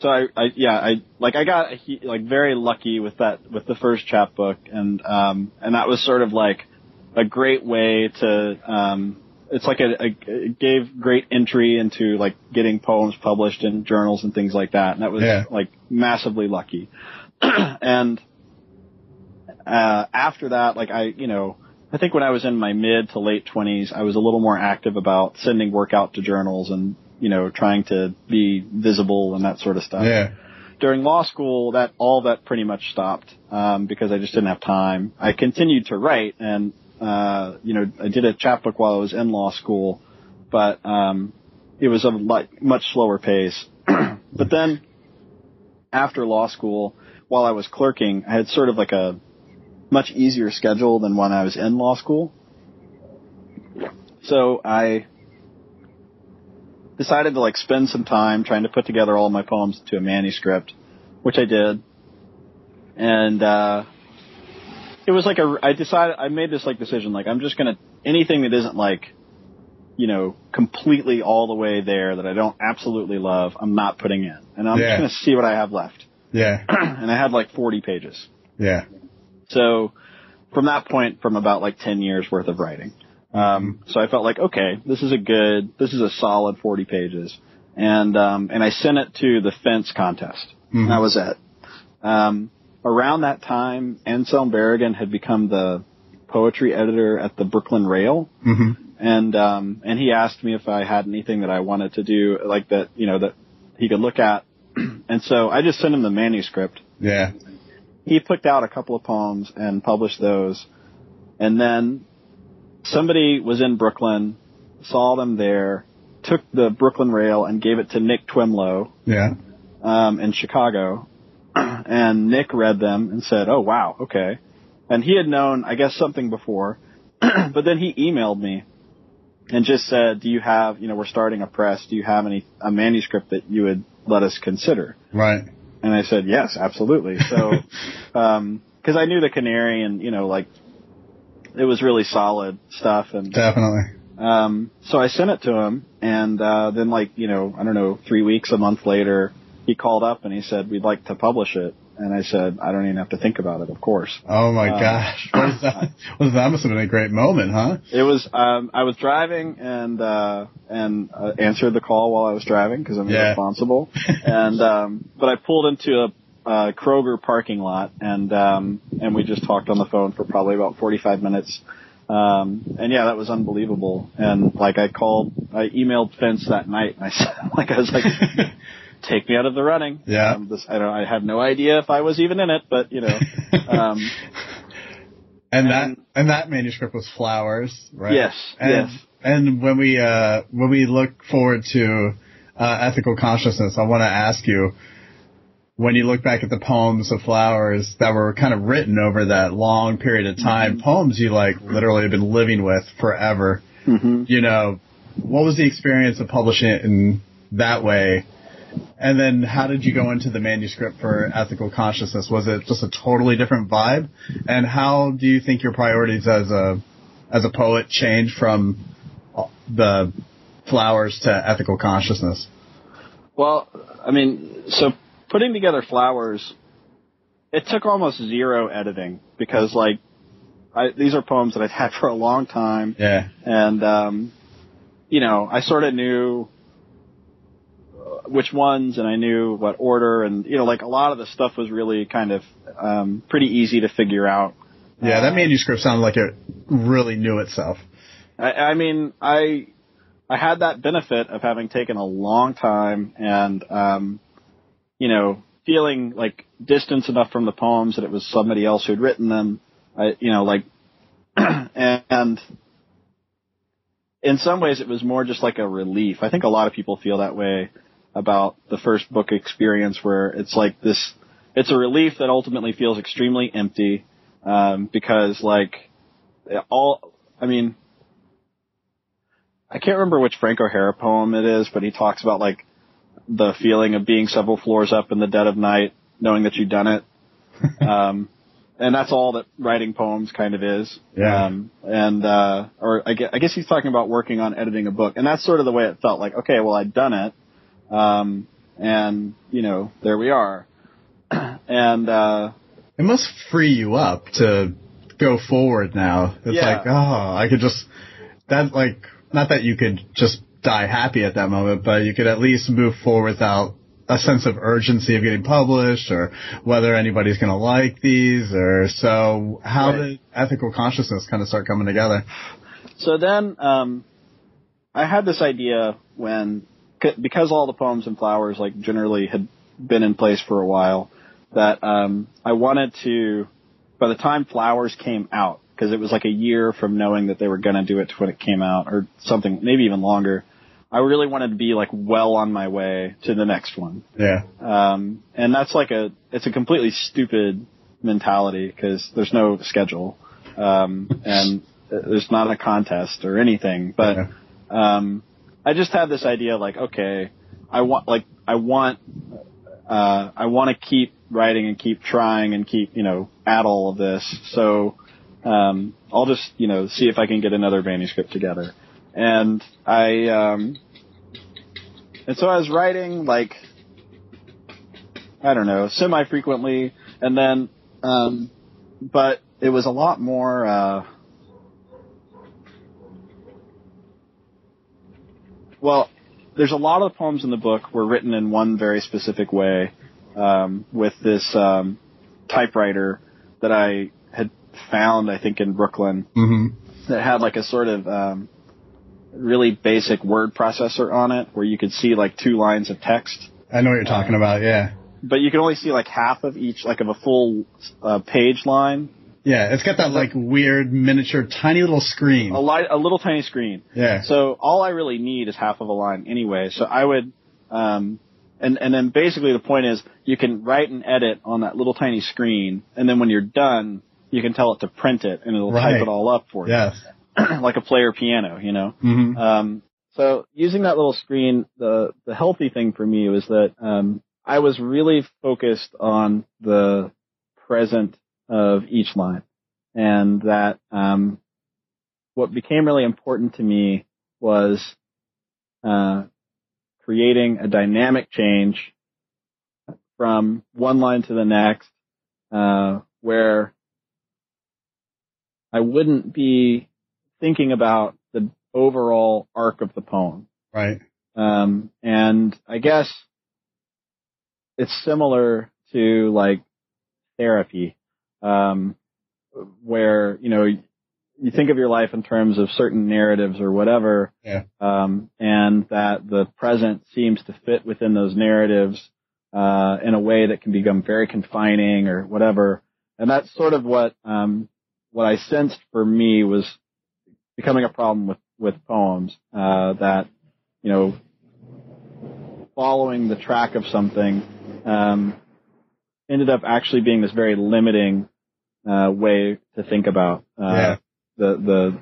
so I, I yeah I like I got like very lucky with that with the first chapbook and um and that was sort of like a great way to um it's like a, a it gave great entry into like getting poems published in journals and things like that and that was yeah. like massively lucky and uh after that like I you know I think when I was in my mid to late 20s I was a little more active about sending work out to journals and you know, trying to be visible and that sort of stuff. Yeah. During law school, that all that pretty much stopped um, because I just didn't have time. I continued to write, and uh, you know, I did a chapbook while I was in law school, but um, it was a much slower pace. but then, after law school, while I was clerking, I had sort of like a much easier schedule than when I was in law school. So I decided to like spend some time trying to put together all my poems into a manuscript, which I did. And uh it was like a I decided I made this like decision like I'm just to anything that isn't like you know completely all the way there that I don't absolutely love, I'm not putting in. And I'm yeah. just to see what I have left. Yeah. and I had like 40 pages. Yeah. So from that point from about like 10 years worth of writing. Um, so I felt like, okay, this is a good, this is a solid 40 pages. And, um, and I sent it to the fence contest. Mm-hmm. That was it. Um, around that time, Anselm Berrigan had become the poetry editor at the Brooklyn Rail. Mm-hmm. And, um, and he asked me if I had anything that I wanted to do, like that, you know, that he could look at. and so I just sent him the manuscript. Yeah. He picked out a couple of poems and published those. And then somebody was in Brooklyn, saw them there, took the Brooklyn Rail and gave it to Nick Twemlow. Yeah. Um, in Chicago, and Nick read them and said, "Oh wow, okay." And he had known, I guess, something before, but then he emailed me and just said, "Do you have, you know, we're starting a press. Do you have any a manuscript that you would let us consider?" Right. And I said, "Yes, absolutely." So, um, because I knew the Canary and you know, like it was really solid stuff and definitely. Um, so I sent it to him, and uh, then like you know I don't know three weeks a month later, he called up and he said we'd like to publish it, and I said I don't even have to think about it, of course. Oh my uh, gosh, what is that? was that must have been a great moment, huh? It was. Um, I was driving and uh, and uh, answered the call while I was driving because I'm yeah. responsible, and um, but I pulled into a uh, Kroger parking lot, and um, and we just talked on the phone for probably about 45 minutes. Um, and yeah, that was unbelievable. And like I called, I emailed Fence that night, and I said, like I was like, take me out of the running. Yeah. Um, this, I don't, I had no idea if I was even in it, but you know. Um, and, and that and that manuscript was flowers, right? Yes. And, yes. And when we uh, when we look forward to uh, ethical consciousness, I want to ask you when you look back at the poems of flowers that were kind of written over that long period of time, mm-hmm. poems you like literally have been living with forever. Mm-hmm. You know, what was the experience of publishing it in that way? And then how did you go into the manuscript for ethical consciousness? Was it just a totally different vibe? And how do you think your priorities as a as a poet change from the flowers to ethical consciousness? Well, I mean, so putting together flowers, it took almost zero editing because like I, these are poems that I've had for a long time. Yeah. And um, you know, I sort of knew which ones, and I knew what order, and you know, like a lot of the stuff was really kind of um, pretty easy to figure out. Yeah, that uh, manuscript sounded like it really knew itself. I, I mean, I I had that benefit of having taken a long time and um, you know, feeling like distance enough from the poems that it was somebody else who'd written them. I, you know, like, and in some ways it was more just like a relief. I think a lot of people feel that way about the first book experience where it's like this, it's a relief that ultimately feels extremely empty, um, because like all, I mean, I can't remember which Frank O'Hara poem it is, but he talks about like the feeling of being several floors up in the dead of night, knowing that you've done it. um, and that's all that writing poems kind of is. Yeah. Um, and uh, or I guess, I guess he's talking about working on editing a book, and that's sort of the way it felt. Like, okay, well, I'd done it, um, and you know, there we are. and uh, It must free you up to go forward now. It's Yeah. like, oh, I could just, that like, not that you could just die happy at that moment, but you could at least move forward without a sense of urgency of getting published or whether anybody's going to like these or so how Right. did ethical consciousness kind of start coming together? So then, um, I had this idea when, c- because all the poems and flowers like generally had been in place for a while, that um, I wanted to, by the time flowers came out, because it was like a year from knowing that they were going to do it to when it came out, or something, maybe even longer. I really wanted to be like well on my way to the next one. Yeah. Um, and that's like a, it's a completely stupid mentality because there's no schedule. Um, and there's not a contest or anything, but, Yeah. um, I just had this idea like, okay, I want, like, I want, uh, I want to keep writing and keep trying and keep, you know, at all of this. So, um, I'll just, you know, see if I can get another manuscript together. And I, um, and so I was writing like, I don't know, semi-frequently, and then, um, but it was a lot more, uh, well, there's a lot of the poems in the book were written in one very specific way, um, with this, um, typewriter that I had found, I think, in Brooklyn Mm-hmm. that had like a sort of, um, really basic word processor on it where you could see like two lines of text I know what you're talking about. Yeah. but you can only see like half of each, like of a full uh, page line. Yeah. It's got that like weird miniature tiny little screen. A, li- a little tiny screen. Yeah. So all I really need is half of a line anyway. So I would, um, and and then basically the point is you can write and edit on that little tiny screen, and then when you're done, you can tell it to print it, and it'll Right. type it all up for you, Yes. like a player piano, you know. Mm-hmm. Um, so using that little screen, the the healthy thing for me was that um, I was really focused on the present of each line, and that um, what became really important to me was uh, creating a dynamic change from one line to the next, uh, where I wouldn't be thinking about the overall arc of the poem. Right. Um, and I guess it's similar to like therapy, um, where, you know, you think of your life in terms of certain narratives or whatever, Yeah. um, and that the present seems to fit within those narratives, uh, in a way that can become very confining or whatever. And that's sort of what, um, what I sensed for me was becoming a problem with, with poems, uh, that, you know, following the track of something, um, ended up actually being this very limiting, uh, way to think about, uh, Yeah. the, the,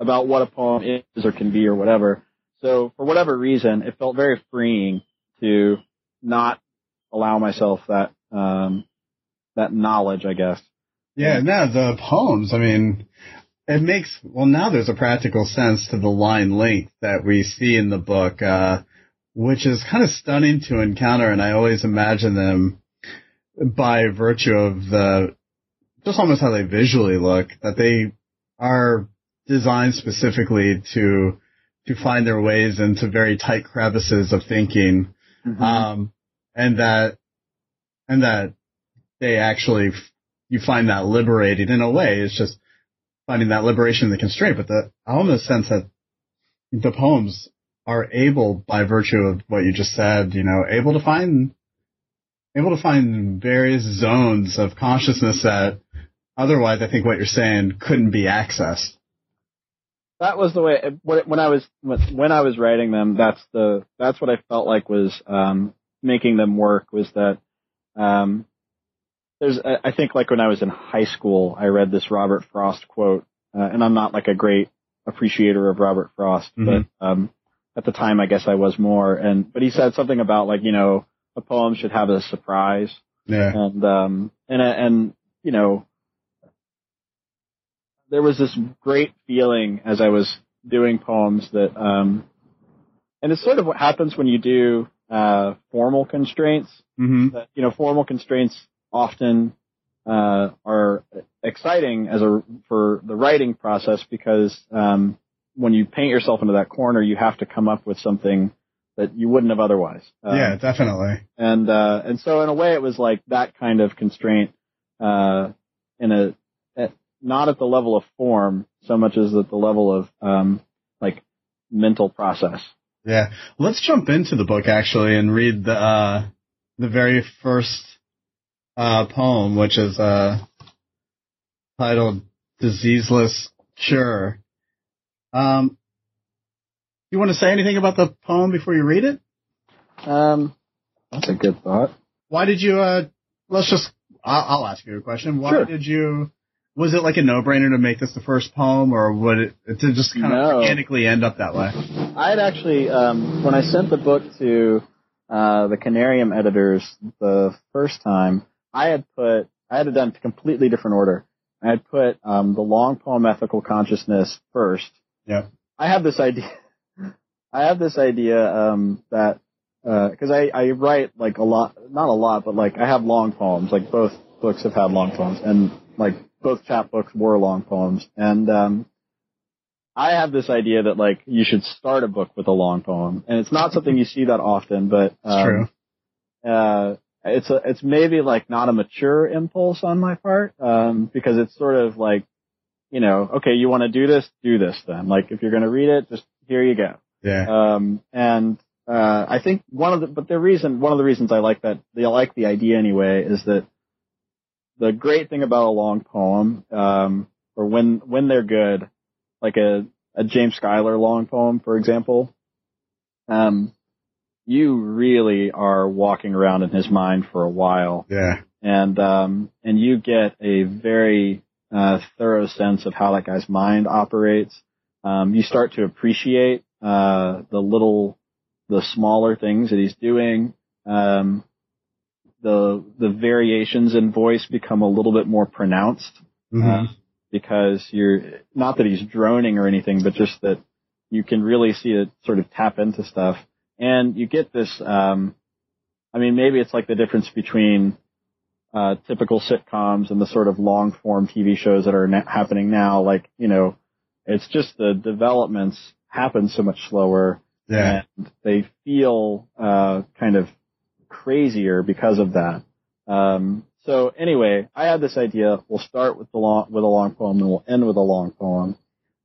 about what a poem is or can be or whatever. So for whatever reason, it felt very freeing to not allow myself that, um, that knowledge, I guess. Yeah, no, the poems, I mean, it makes, well, now there's a practical sense to the line length that we see in the book, uh, which is kind of stunning to encounter, and I always imagine them by virtue of the, just almost how they visually look, that they are designed specifically to, to find their ways into very tight crevices of thinking, um, and that, and that they actually, you find that liberating in a way. It's just finding that liberation in the constraint, but the, I almost sense that the poems are able, by virtue of what you just said, you know, able to find, able to find various zones of consciousness that otherwise I think what you're saying couldn't be accessed. that was the way when I was when I was writing them. That's the that's what I felt like was um, making them work. Was that um, there's I think like when I was in high school, I read this Robert Frost quote, uh, and I'm not like a great appreciator of Robert Frost, Mhm. but um, at the time, I guess I was more. And but he said something about like you know a poem should have a surprise, Yeah. and um, and and you know there was this great feeling as I was doing poems that um, and it's sort of what happens when you do uh, formal constraints hmm that you know formal constraints often uh, are exciting as a for the writing process because um, when you paint yourself into that corner, you have to come up with something that you wouldn't have otherwise. Um, yeah, definitely. and uh, and so in a way, it was like that kind of constraint uh, in a not at the level of form so much as at the level of um, like mental process. Yeah. Let's jump into the book actually and read the uh the very first uh poem, which is uh titled Diseaseless Cure. Um you want to say anything about the poem before you read it? Um, that's a good thought. Why did you uh let's just I'll, I'll ask you a question. Why Sure. did you was it like a no-brainer to make this the first poem or would it to just kind of No. organically end up that way? I had actually, um, when I sent the book to uh, the Canarium editors the first time, I had put, I had it done a completely different order. I had put um, the long poem Ethical Consciousness first. Yep. I have this idea. I have this idea um, that because I, I write like a lot, not a lot, but like I have long poems. Like both books have had long poems, and like both chapbooks were long poems. And um, I have this idea that like you should start a book with a long poem, and it's not something you see that often, but It's um, true. uh, it's a, it's maybe like not a mature impulse on my part, um, because it's sort of like, you know, okay, you want to do this, do this then. Like if you're going to read it, just here you go. Yeah. Um, and uh, I think one of the, but the reason, one of the reasons I like that, I like the idea anyway, is that the great thing about a long poem, um, or when when they're good, like a a James Schuyler long poem, for example, um, you really are walking around in his mind for a while, Yeah. and um, and you get a very uh, thorough sense of how that guy's mind operates. Um, you start to appreciate uh, the little, the smaller things that he's doing. Um, the the variations in voice become a little bit more pronounced Mhm. uh, because you're not that he's droning or anything, but just that you can really see it sort of tap into stuff, and you get this. Um, I mean, maybe it's like the difference between uh, typical sitcoms and the sort of long form TV shows that are na- happening now. Like, you know, it's just the developments happen so much slower yeah. and they feel uh, kind of crazier because of that. Um, so anyway, I had this idea. We'll start with the long with a long poem and we'll end with a long poem,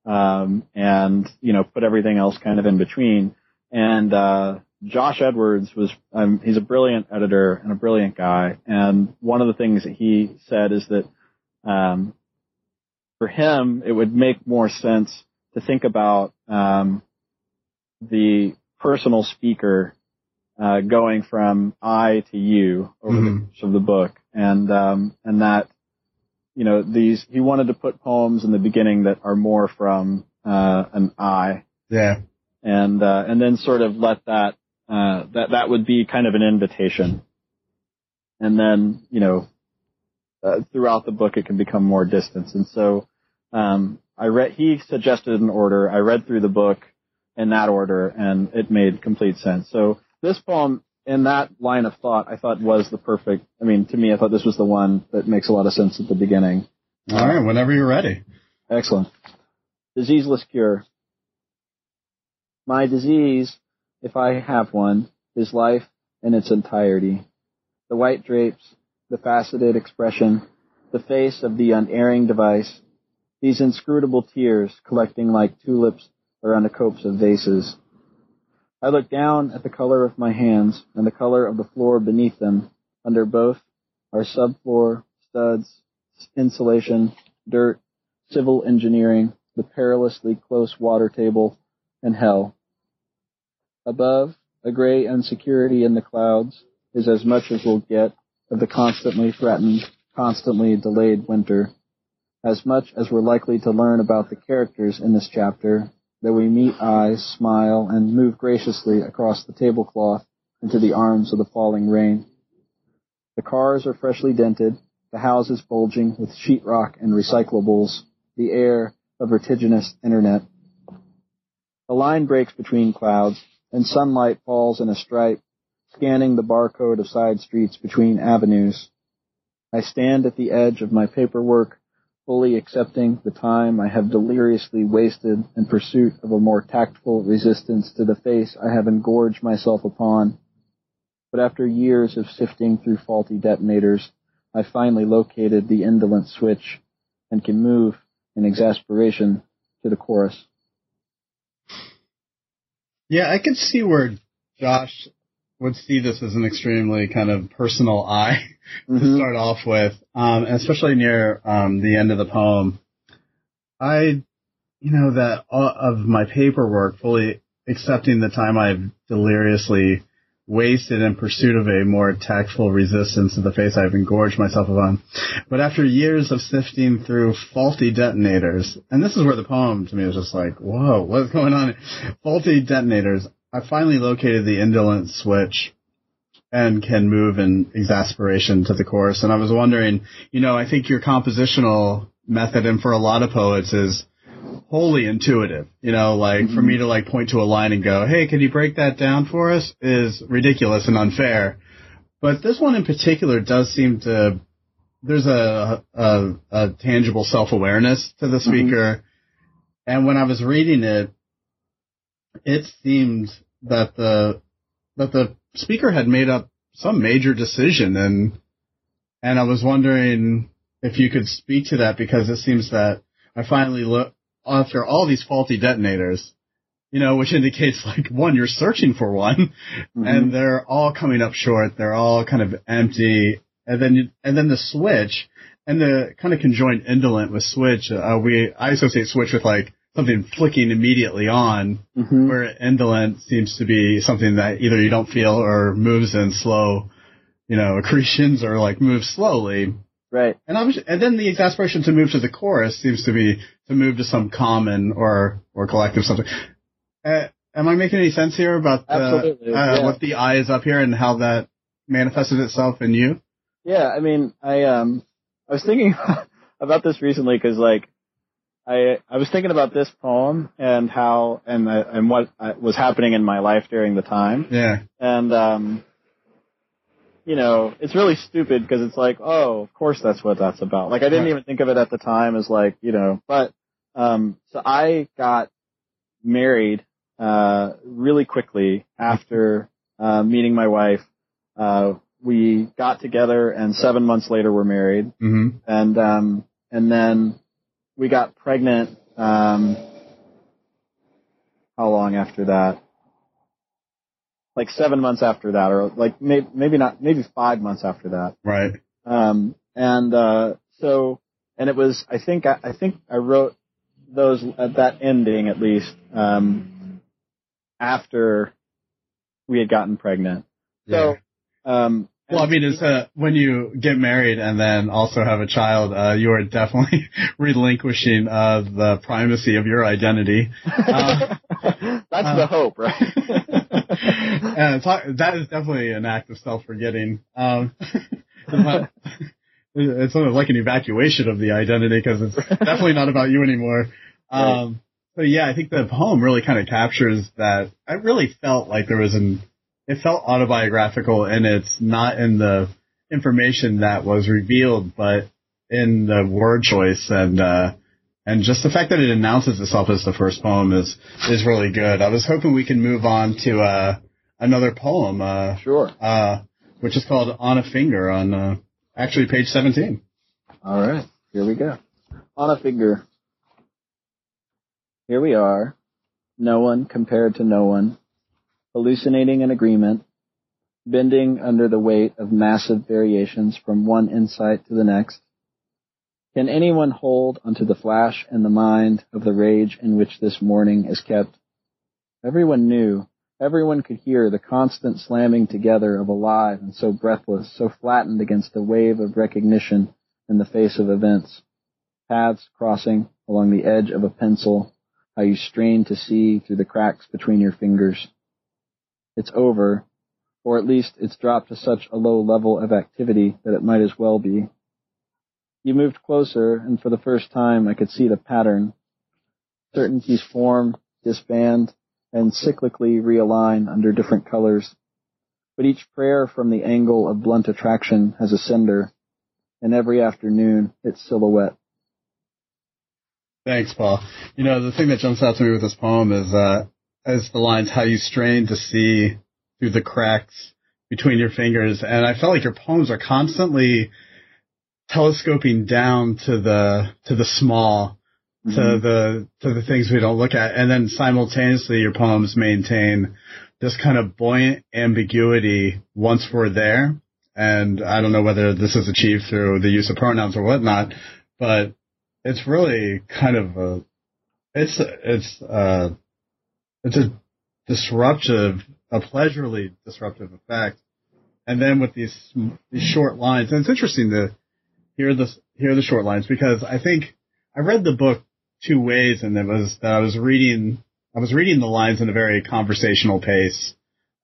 um, and you know put everything else kind of in between. And uh, Josh Edwards was um, he's a brilliant editor and a brilliant guy. And one of the things that he said is that um, for him it would make more sense to think about um, the personal speaker uh, going from I to you over the Mhm. course of the book, and um, and that you know these he wanted to put poems in the beginning that are more from uh, an I, Yeah. and uh, and then sort of let that uh, that that would be kind of an invitation, and then you know uh, throughout the book it can become more distance, and so um, I read he suggested an order. I read through the book in that order, and it made complete sense. So this poem in that line of thought, I thought was the perfect. I mean, to me, I thought this was the one that makes a lot of sense at the beginning. All right. Whenever you're ready. Excellent. Diseaseless cure. My disease, if I have one, is life in its entirety. The white drapes, the faceted expression, the face of the unerring device, these inscrutable tears collecting like tulips around the copse of vases. I look down at the color of my hands and the color of the floor beneath them. Under both are subfloor, studs, insulation, dirt, civil engineering, the perilously close water table, and hell. Above, a gray insecurity in the clouds is as much as we'll get of the constantly threatened, constantly delayed winter. as much as we're likely to learn about the characters in this chapter, that we meet eyes, smile, and move graciously across the tablecloth into the arms of the falling rain. The cars are freshly dented, the houses bulging with sheetrock and recyclables, the air a vertiginous internet. A line breaks between clouds, and sunlight falls in a stripe, scanning the barcode of side streets between avenues. I stand at the edge of my paperwork, fully accepting the time I have deliriously wasted in pursuit of a more tactful resistance to the face I have engorged myself upon. But after years of sifting through faulty detonators, I finally located the indolent switch and can move in exasperation to the chorus. Yeah, I can see where Josh would see this as an extremely kind of personal I mm-hmm. to start off with, um, especially near um, the end of the poem. I, you know, that uh, of my paperwork, fully accepting the time I've deliriously wasted in pursuit of a more tactful resistance to the face I've engorged myself upon. But after years of sifting through faulty detonators, and this is where the poem to me is just like, whoa, what's going on? Faulty detonators. I finally located the indolent switch and can move in exasperation to the chorus. And I was wondering, you know, I think your compositional method, and for a lot of poets, is wholly intuitive. You know, like mm-hmm. for me to like point to a line and go, "Hey, can you break that down for us?" is ridiculous and unfair. But this one in particular does seem to there's a a, a tangible self awareness to the mm-hmm. speaker, mm-hmm. and when I was reading it, it seemed that the that the speaker had made up some major decision and and I was wondering if you could speak to that because it seems that I finally look after all these faulty detonators, you know, which indicates like one, you're searching for one, mm-hmm. and they're all coming up short. They're all kind of empty, and then you, and then the switch and the kind of conjoined indolent with switch. Uh, we I associate switch with like something flicking immediately on, mm-hmm. where indolent seems to be something that either you don't feel or moves in slow, you know, accretions or like moves slowly. Right. And was, and then the exasperation to move to the chorus seems to be to move to some common or or collective something. Uh, am I making any sense here about the, uh, yeah. what the I is up here and how that manifested itself in you? Yeah, I mean, I um, I was thinking about this recently because like I I was thinking about this poem and how and uh, and what uh, was happening in my life during the time. Yeah. And um, you know, it's really stupid because it's like, oh, of course that's what that's about. Like I didn't even think of it at the time as like, you know, but um so I got married uh really quickly after uh meeting my wife. Uh we got together and 7 months later we're married. Mm-hmm. And um and then we got pregnant um how long after that? like seven months after that, or like maybe maybe not maybe five months after that. Right. Um, and uh, so and it was I think I, I think I wrote those at that ending at least um, after we had gotten pregnant. Yeah. So um, well, I mean, it's uh, when you get married and then also have a child, uh, you are definitely relinquishing uh, the primacy of your identity. Uh, That's the hope, right? that is definitely an act of self-forgetting. Um, it's sort of like an evacuation of the identity because it's definitely not about you anymore. Um, but yeah, I think the poem really kind of captures that. I really felt like there was an it felt autobiographical and it's not in the information that was revealed, but in the word choice and uh, and just the fact that it announces itself as the first poem is is really good. I was hoping we can move on to uh, another poem. Uh, sure. Uh, which is called On a Finger on uh, actually page 17. All right, here we go. On a Finger. Here we are. No one compared to no one hallucinating an agreement, bending under the weight of massive variations from one insight to the next? Can anyone hold unto the flash and the mind of the rage in which this morning is kept? Everyone knew, everyone could hear the constant slamming together of alive and so breathless, so flattened against the wave of recognition in the face of events. paths crossing along the edge of a pencil, how you strain to see through the cracks between your fingers. It's over, or at least it's dropped to such a low level of activity that it might as well be. You moved closer, and for the first time I could see the pattern. Certainties form, disband, and cyclically realign under different colors. But each prayer from the angle of blunt attraction has a sender, and every afternoon its silhouette. Thanks, Paul. You know, the thing that jumps out to me with this poem is, uh, is the lines, how you strain to see through the cracks between your fingers. And I felt like your poems are constantly telescoping down to the, to the small, mm-hmm. to the, to the things we don't look at. And then simultaneously your poems maintain this kind of buoyant ambiguity once we're there. And I don't know whether this is achieved through the use of pronouns or whatnot, but it's really kind of a, it's, it's, uh, it's a disruptive, a pleasurably disruptive effect. And then with these, these short lines, and it's interesting to hear this, hear the short lines because I think I read the book two ways and it was that I was reading, I was reading the lines in a very conversational pace.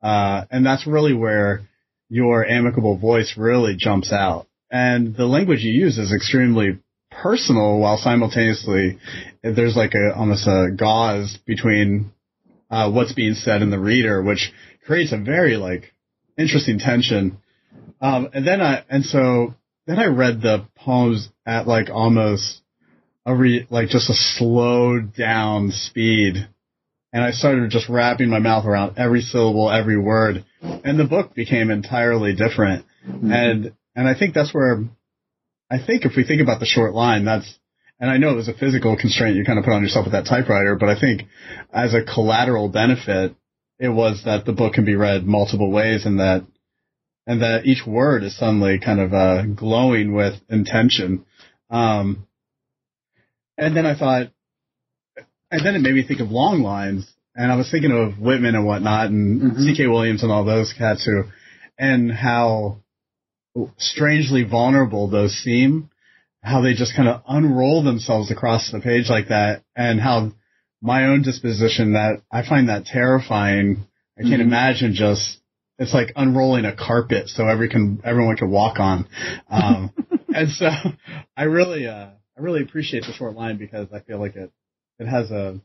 Uh, and that's really where your amicable voice really jumps out. And the language you use is extremely personal while simultaneously there's like a almost a gauze between uh, what's being said in the reader, which creates a very like interesting tension. Um, and then I and so then I read the poems at like almost a re, like just a slowed down speed, and I started just wrapping my mouth around every syllable, every word, and the book became entirely different. Mm-hmm. And and I think that's where I think if we think about the short line, that's and I know it was a physical constraint you kind of put on yourself with that typewriter, but I think as a collateral benefit, it was that the book can be read multiple ways and that, and that each word is suddenly kind of, uh, glowing with intention. Um, and then I thought, and then it made me think of long lines and I was thinking of Whitman and whatnot and mm-hmm. C.K. Williams and all those cats who, and how strangely vulnerable those seem how they just kind of unroll themselves across the page like that and how my own disposition that I find that terrifying. I can't mm-hmm. imagine just it's like unrolling a carpet so every can everyone can walk on. Um, and so I really uh, I really appreciate the short line because I feel like it it has a,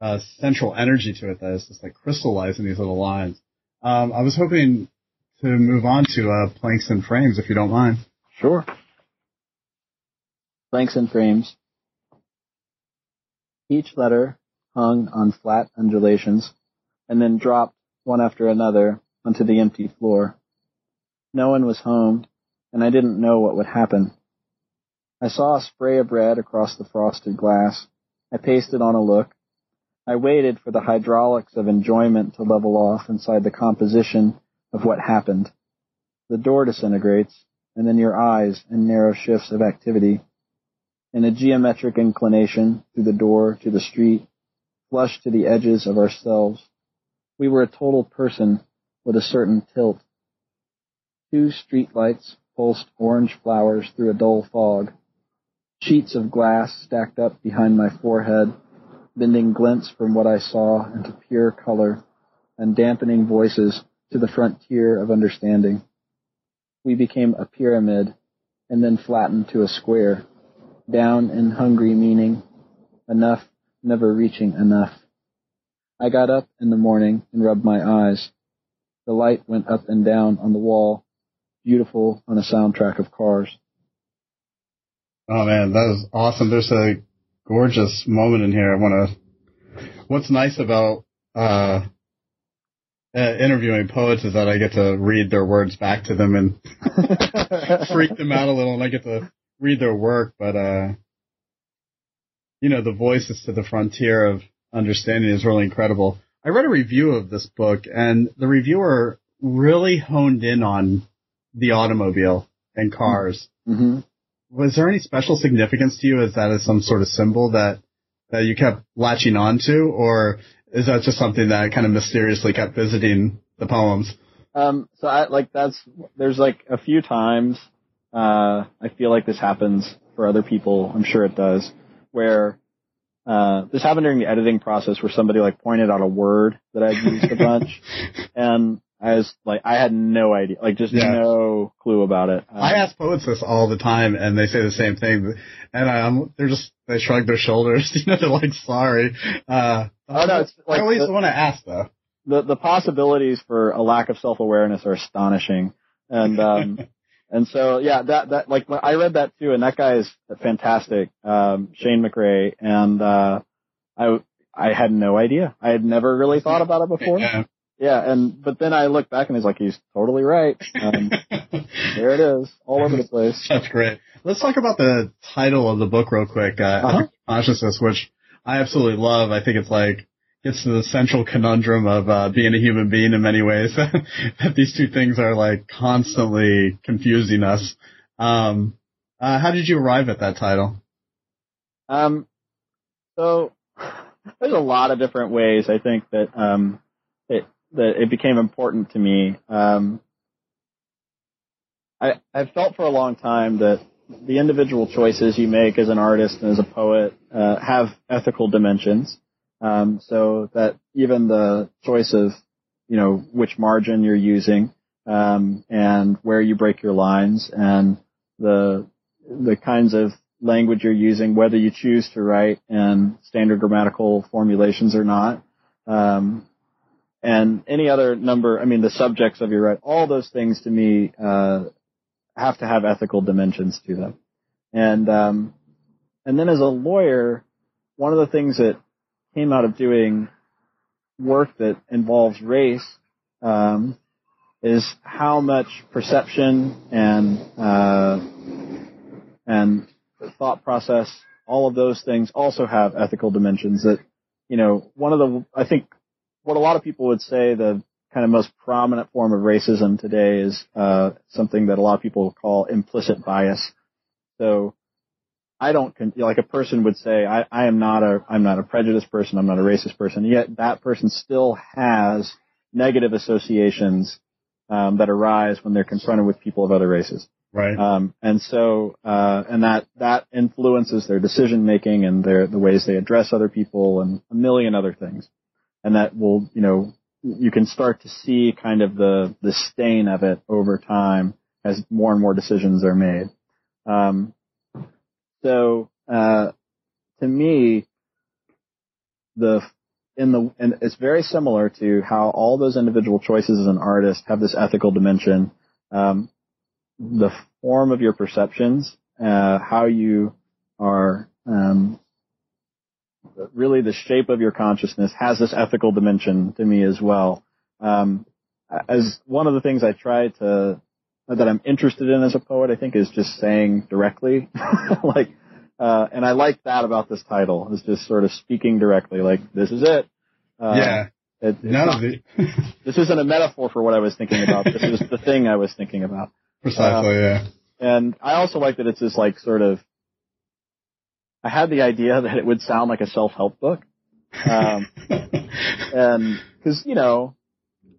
a central energy to it that is just like crystallizing these little lines. Um, I was hoping to move on to uh, planks and frames if you don't mind. Sure blanks and frames. Each letter hung on flat undulations and then dropped one after another onto the empty floor. No one was home, and I didn't know what would happen. I saw a spray of red across the frosted glass. I pasted on a look. I waited for the hydraulics of enjoyment to level off inside the composition of what happened. The door disintegrates, and then your eyes in narrow shifts of activity in a geometric inclination through the door to the street, flush to the edges of ourselves. We were a total person with a certain tilt. Two streetlights pulsed orange flowers through a dull fog. Sheets of glass stacked up behind my forehead, bending glints from what I saw into pure color and dampening voices to the frontier of understanding. We became a pyramid and then flattened to a square down and hungry meaning, enough, never reaching enough. I got up in the morning and rubbed my eyes. The light went up and down on the wall, beautiful on a soundtrack of cars. Oh man, that was awesome. There's a gorgeous moment in here. I want to, what's nice about, uh, uh, interviewing poets is that I get to read their words back to them and freak them out a little and I get to read their work, but uh, you know, the voices to the frontier of understanding is really incredible. I read a review of this book, and the reviewer really honed in on the automobile and cars. Mm-hmm. Was there any special significance to you as that is some sort of symbol that that you kept latching onto, or is that just something that kind of mysteriously kept visiting the poems? Um, so I like that's there's like a few times uh, I feel like this happens for other people. I'm sure it does. Where uh, this happened during the editing process, where somebody like pointed out a word that I'd used a bunch, and I was like, I had no idea, like just Yeah. no clue about it. Um, I ask poets this all the time, and they say the same thing. And um, they're just they shrug their shoulders. You know, they're like, "Sorry." Uh, Oh, no, it's like I always the- want to ask though. the the possibilities for a lack of self awareness are astonishing, and um, and so yeah, that that like I read that too, and that guy is fantastic, um, Shane McCrae, and uh, I I had no idea, I had never really thought about it before, Yeah. yeah, and but then I look back and he's like he's totally right, um, there it is, all over the place. That's great. Let's talk about the title of the book real quick. Uh, Uh-huh. Consciousness, which I absolutely love. I think it's like to the central conundrum of uh, being a human being in many ways. that these two things are like constantly confusing us. Um, uh, how did you arrive at that title? Um, so there's a lot of different ways I think that um, it that it became important to me. Um, I I've felt for a long time that the individual choices you make as an artist and as a poet uh, have ethical dimensions. Um, so that even the choice of you know which margin you're using um, and where you break your lines and the the kinds of language you're using, whether you choose to write in standard grammatical formulations or not, um, and any other number. I mean, the subjects of your write, all those things to me uh, have to have ethical dimensions to them. And um, and then as a lawyer, one of the things that came out of doing work that involves race um, is how much perception and uh, and thought process, all of those things also have ethical dimensions that, you know, one of the, I think what a lot of people would say the kind of most prominent form of racism today is, uh, something that a lot of people call implicit bias. So I don't, con- like a person would say, I, I am not a, I'm not a prejudiced person, I'm not a racist person, yet that person still has negative associations, um, that arise when they're confronted with people of other races. Right. Um, and so, uh, and that, that influences their decision making and their, the ways they address other people and a million other things. And that will, you know, you can start to see kind of the, the stain of it over time as more and more decisions are made. Um, so, uh, to me, the, in the, and it's very similar to how all those individual choices as an artist have this ethical dimension. Um, the form of your perceptions, uh, how you are, um, really the shape of your consciousness has this ethical dimension to me as well. Um, as one of the things I try to, that I'm interested in as a poet, I think is just saying directly, like, uh, and I like that about this title, is just sort of speaking directly, like, this is it. Uh, yeah. it- it's No, not- the, this isn't a metaphor for what I was thinking about. This is the thing I was thinking about. precisely. yeah. And I also like that it's this like sort of. I had the idea that it would sound like a self-help book, um, and because you know,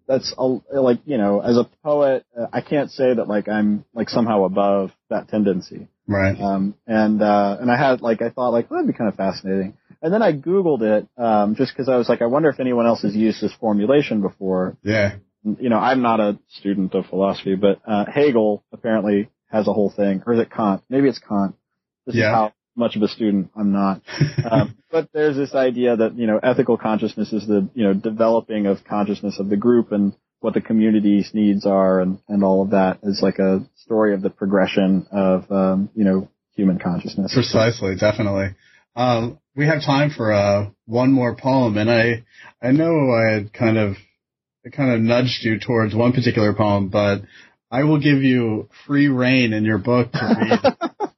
that's a, like you know, as a poet, uh, I can't say that like I'm like somehow above that tendency. right. Um, and uh, and I had like I thought like well, that'd be kind of fascinating. And then I googled it um, just because I was like, I wonder if anyone else has used this formulation before Yeah. you know, I'm not a student of philosophy, but uh, Hegel apparently has a whole thing, or is it Kant? Maybe it's Kant. This Yeah. is how much of a student I'm not. Um, but there's this idea that you know, ethical consciousness is the you know developing of consciousness of the group and what the community's needs are, and and all of that is like a story of the progression of um, you know human consciousness. Precisely, definitely. Um, we have time for uh, one more poem, and I I know I had kind of I kind of nudged you towards one particular poem, but I will give you free reign in your book to read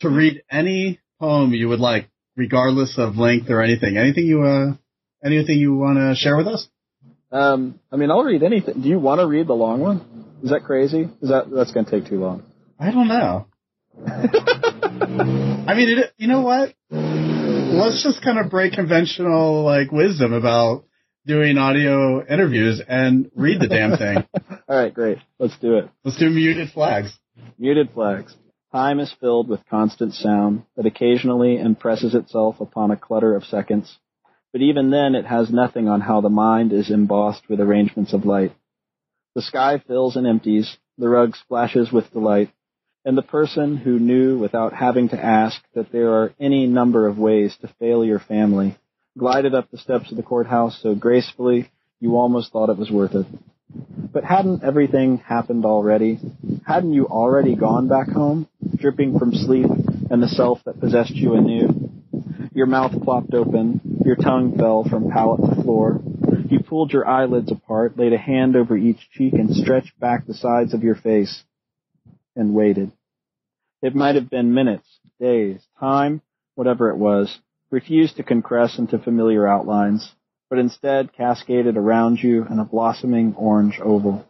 to read any poem you would like, regardless of length or anything. Anything you uh anything you want to share with us? Um, I mean, I'll read anything. Do you want to read the long one? Is that crazy? Is that that's going to take too long? I don't know. I mean, it, you know what? Let's just kind of break conventional like wisdom about doing audio interviews and read the damn thing. All right, great. Let's do it. Let's do muted flags. Muted flags. Time is filled with constant sound that occasionally impresses itself upon a clutter of seconds, but even then it has nothing on how the mind is embossed with arrangements of light. The sky fills and empties, the rug splashes with delight, and the person who knew without having to ask that there are any number of ways to fail your family glided up the steps of the courthouse so gracefully you almost thought it was worth it. But hadn't everything happened already? Hadn't you already gone back home, dripping from sleep and the self that possessed you anew? Your mouth plopped open, your tongue fell from palate to floor. You pulled your eyelids apart, laid a hand over each cheek, and stretched back the sides of your face, and waited. It might have been minutes, days, time, whatever it was, refused to compress into familiar outlines but instead cascaded around you in a blossoming orange oval.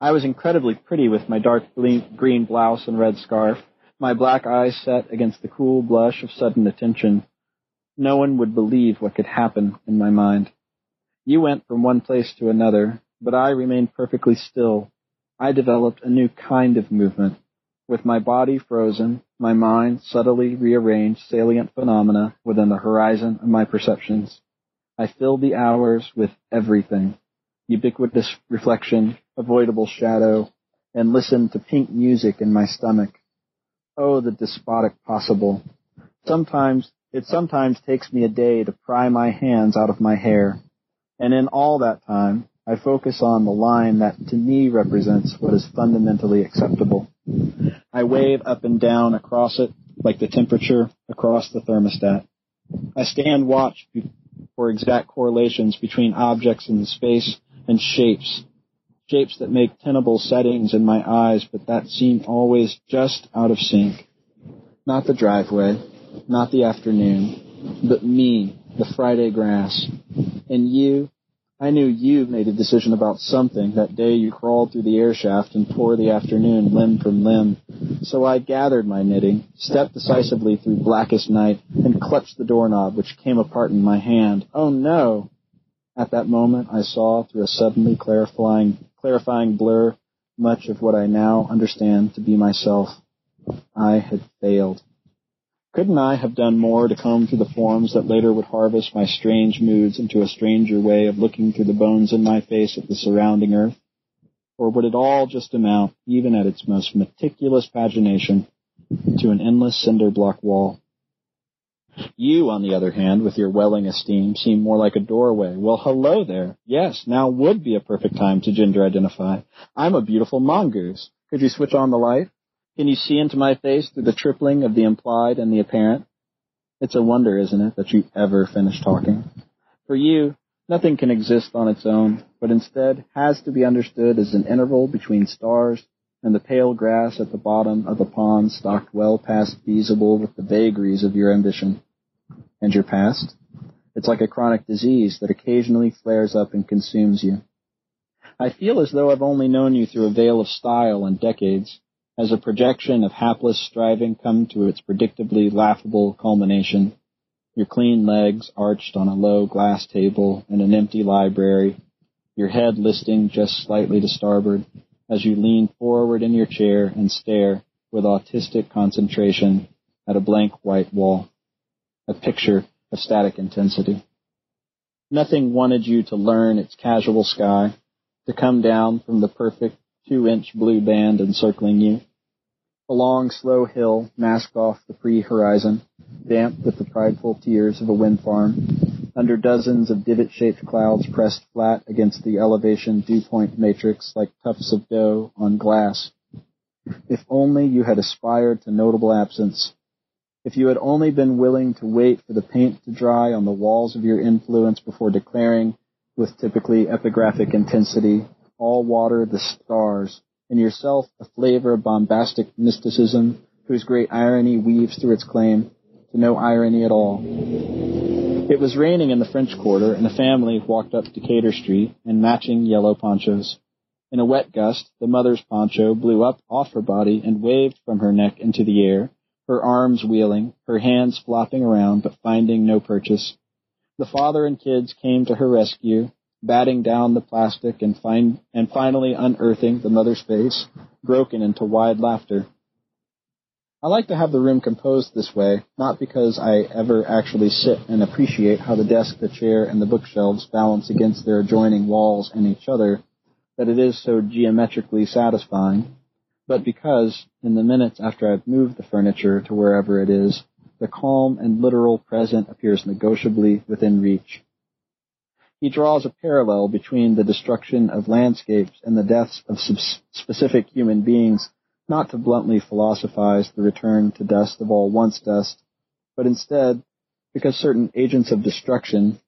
I was incredibly pretty with my dark green blouse and red scarf, my black eyes set against the cool blush of sudden attention. No one would believe what could happen in my mind. You went from one place to another, but I remained perfectly still. I developed a new kind of movement. With my body frozen, my mind subtly rearranged salient phenomena within the horizon of my perceptions. I fill the hours with everything ubiquitous reflection, avoidable shadow, and listen to pink music in my stomach. Oh, the despotic possible. Sometimes, it sometimes takes me a day to pry my hands out of my hair. And in all that time, I focus on the line that to me represents what is fundamentally acceptable. I wave up and down across it like the temperature across the thermostat. I stand watch for exact correlations between objects in the space and shapes. Shapes that make tenable settings in my eyes, but that seem always just out of sync. Not the driveway, not the afternoon, but me, the Friday grass. And you, I knew you made a decision about something that day you crawled through the air shaft and tore the afternoon limb from limb. So I gathered my knitting, stepped decisively through blackest night, and clutched the doorknob, which came apart in my hand. Oh no! At that moment, I saw through a suddenly clarifying, clarifying blur much of what I now understand to be myself. I had failed. Couldn't I have done more to comb through the forms that later would harvest my strange moods into a stranger way of looking through the bones in my face at the surrounding earth? Or would it all just amount, even at its most meticulous pagination, to an endless cinder block wall? You, on the other hand, with your welling esteem, seem more like a doorway. Well, hello there. Yes, now would be a perfect time to gender identify. I'm a beautiful mongoose. Could you switch on the light? Can you see into my face through the tripling of the implied and the apparent? It's a wonder, isn't it, that you ever finish talking? For you, nothing can exist on its own, but instead has to be understood as an interval between stars and the pale grass at the bottom of the pond stocked well past feasible with the vagaries of your ambition. And your past? It's like a chronic disease that occasionally flares up and consumes you. I feel as though I've only known you through a veil of style and decades, has a projection of hapless striving come to its predictably laughable culmination. Your clean legs arched on a low glass table in an empty library, your head listing just slightly to starboard as you lean forward in your chair and stare with autistic concentration at a blank white wall, a picture of static intensity. Nothing wanted you to learn its casual sky, to come down from the perfect two inch blue band encircling you. A long, slow hill masked off the pre-horizon, damp with the prideful tears of a wind farm, under dozens of divot-shaped clouds pressed flat against the elevation dew point matrix like tufts of dough on glass. If only you had aspired to notable absence. If you had only been willing to wait for the paint to dry on the walls of your influence before declaring, with typically epigraphic intensity, all water the stars, and yourself a flavor of bombastic mysticism whose great irony weaves through its claim to no irony at all. It was raining in the French Quarter, and a family walked up Decatur Street in matching yellow ponchos. In a wet gust, the mother's poncho blew up off her body and waved from her neck into the air, her arms wheeling, her hands flopping around but finding no purchase. The father and kids came to her rescue, batting down the plastic and, find, and finally unearthing the mother's face, broken into wide laughter. I like to have the room composed this way, not because I ever actually sit and appreciate how the desk, the chair, and the bookshelves balance against their adjoining walls and each other, that it is so geometrically satisfying, but because, in the minutes after I've moved the furniture to wherever it is, the calm and literal present appears negotiably within reach. He draws a parallel between the destruction of landscapes and the deaths of specific human beings not to bluntly philosophize the return to dust of all once dust, but instead, because certain agents of destruction,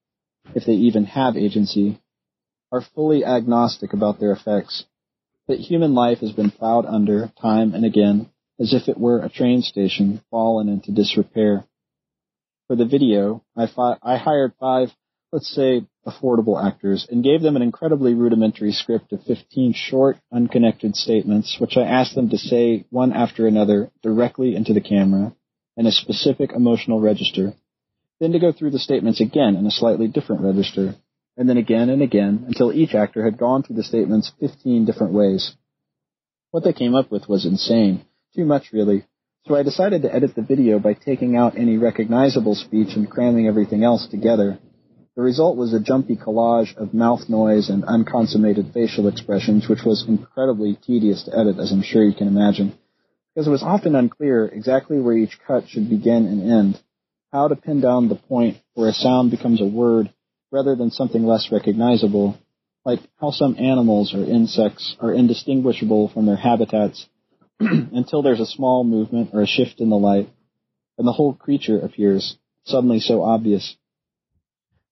if they even have agency, are fully agnostic about their effects, that human life has been plowed under time and again as if it were a train station fallen into disrepair. For the video, I, fi- I hired five, let's say, affordable actors and gave them an incredibly rudimentary script of 15 short, unconnected statements, which I asked them to say one after another directly into the camera in a specific emotional register, then to go through the statements again in a slightly different register, and then again and again until each actor had gone through the statements 15 different ways. What they came up with was insane. Too much, really. So I decided to edit the video by taking out any recognizable speech and cramming everything else together. The result was a jumpy collage of mouth noise and unconsummated facial expressions, which was incredibly tedious to edit, as I'm sure you can imagine, because it was often unclear exactly where each cut should begin and end, how to pin down the point where a sound becomes a word rather than something less recognizable, like how some animals or insects are indistinguishable from their habitats until there's a small movement or a shift in the light, and the whole creature appears, suddenly so obvious.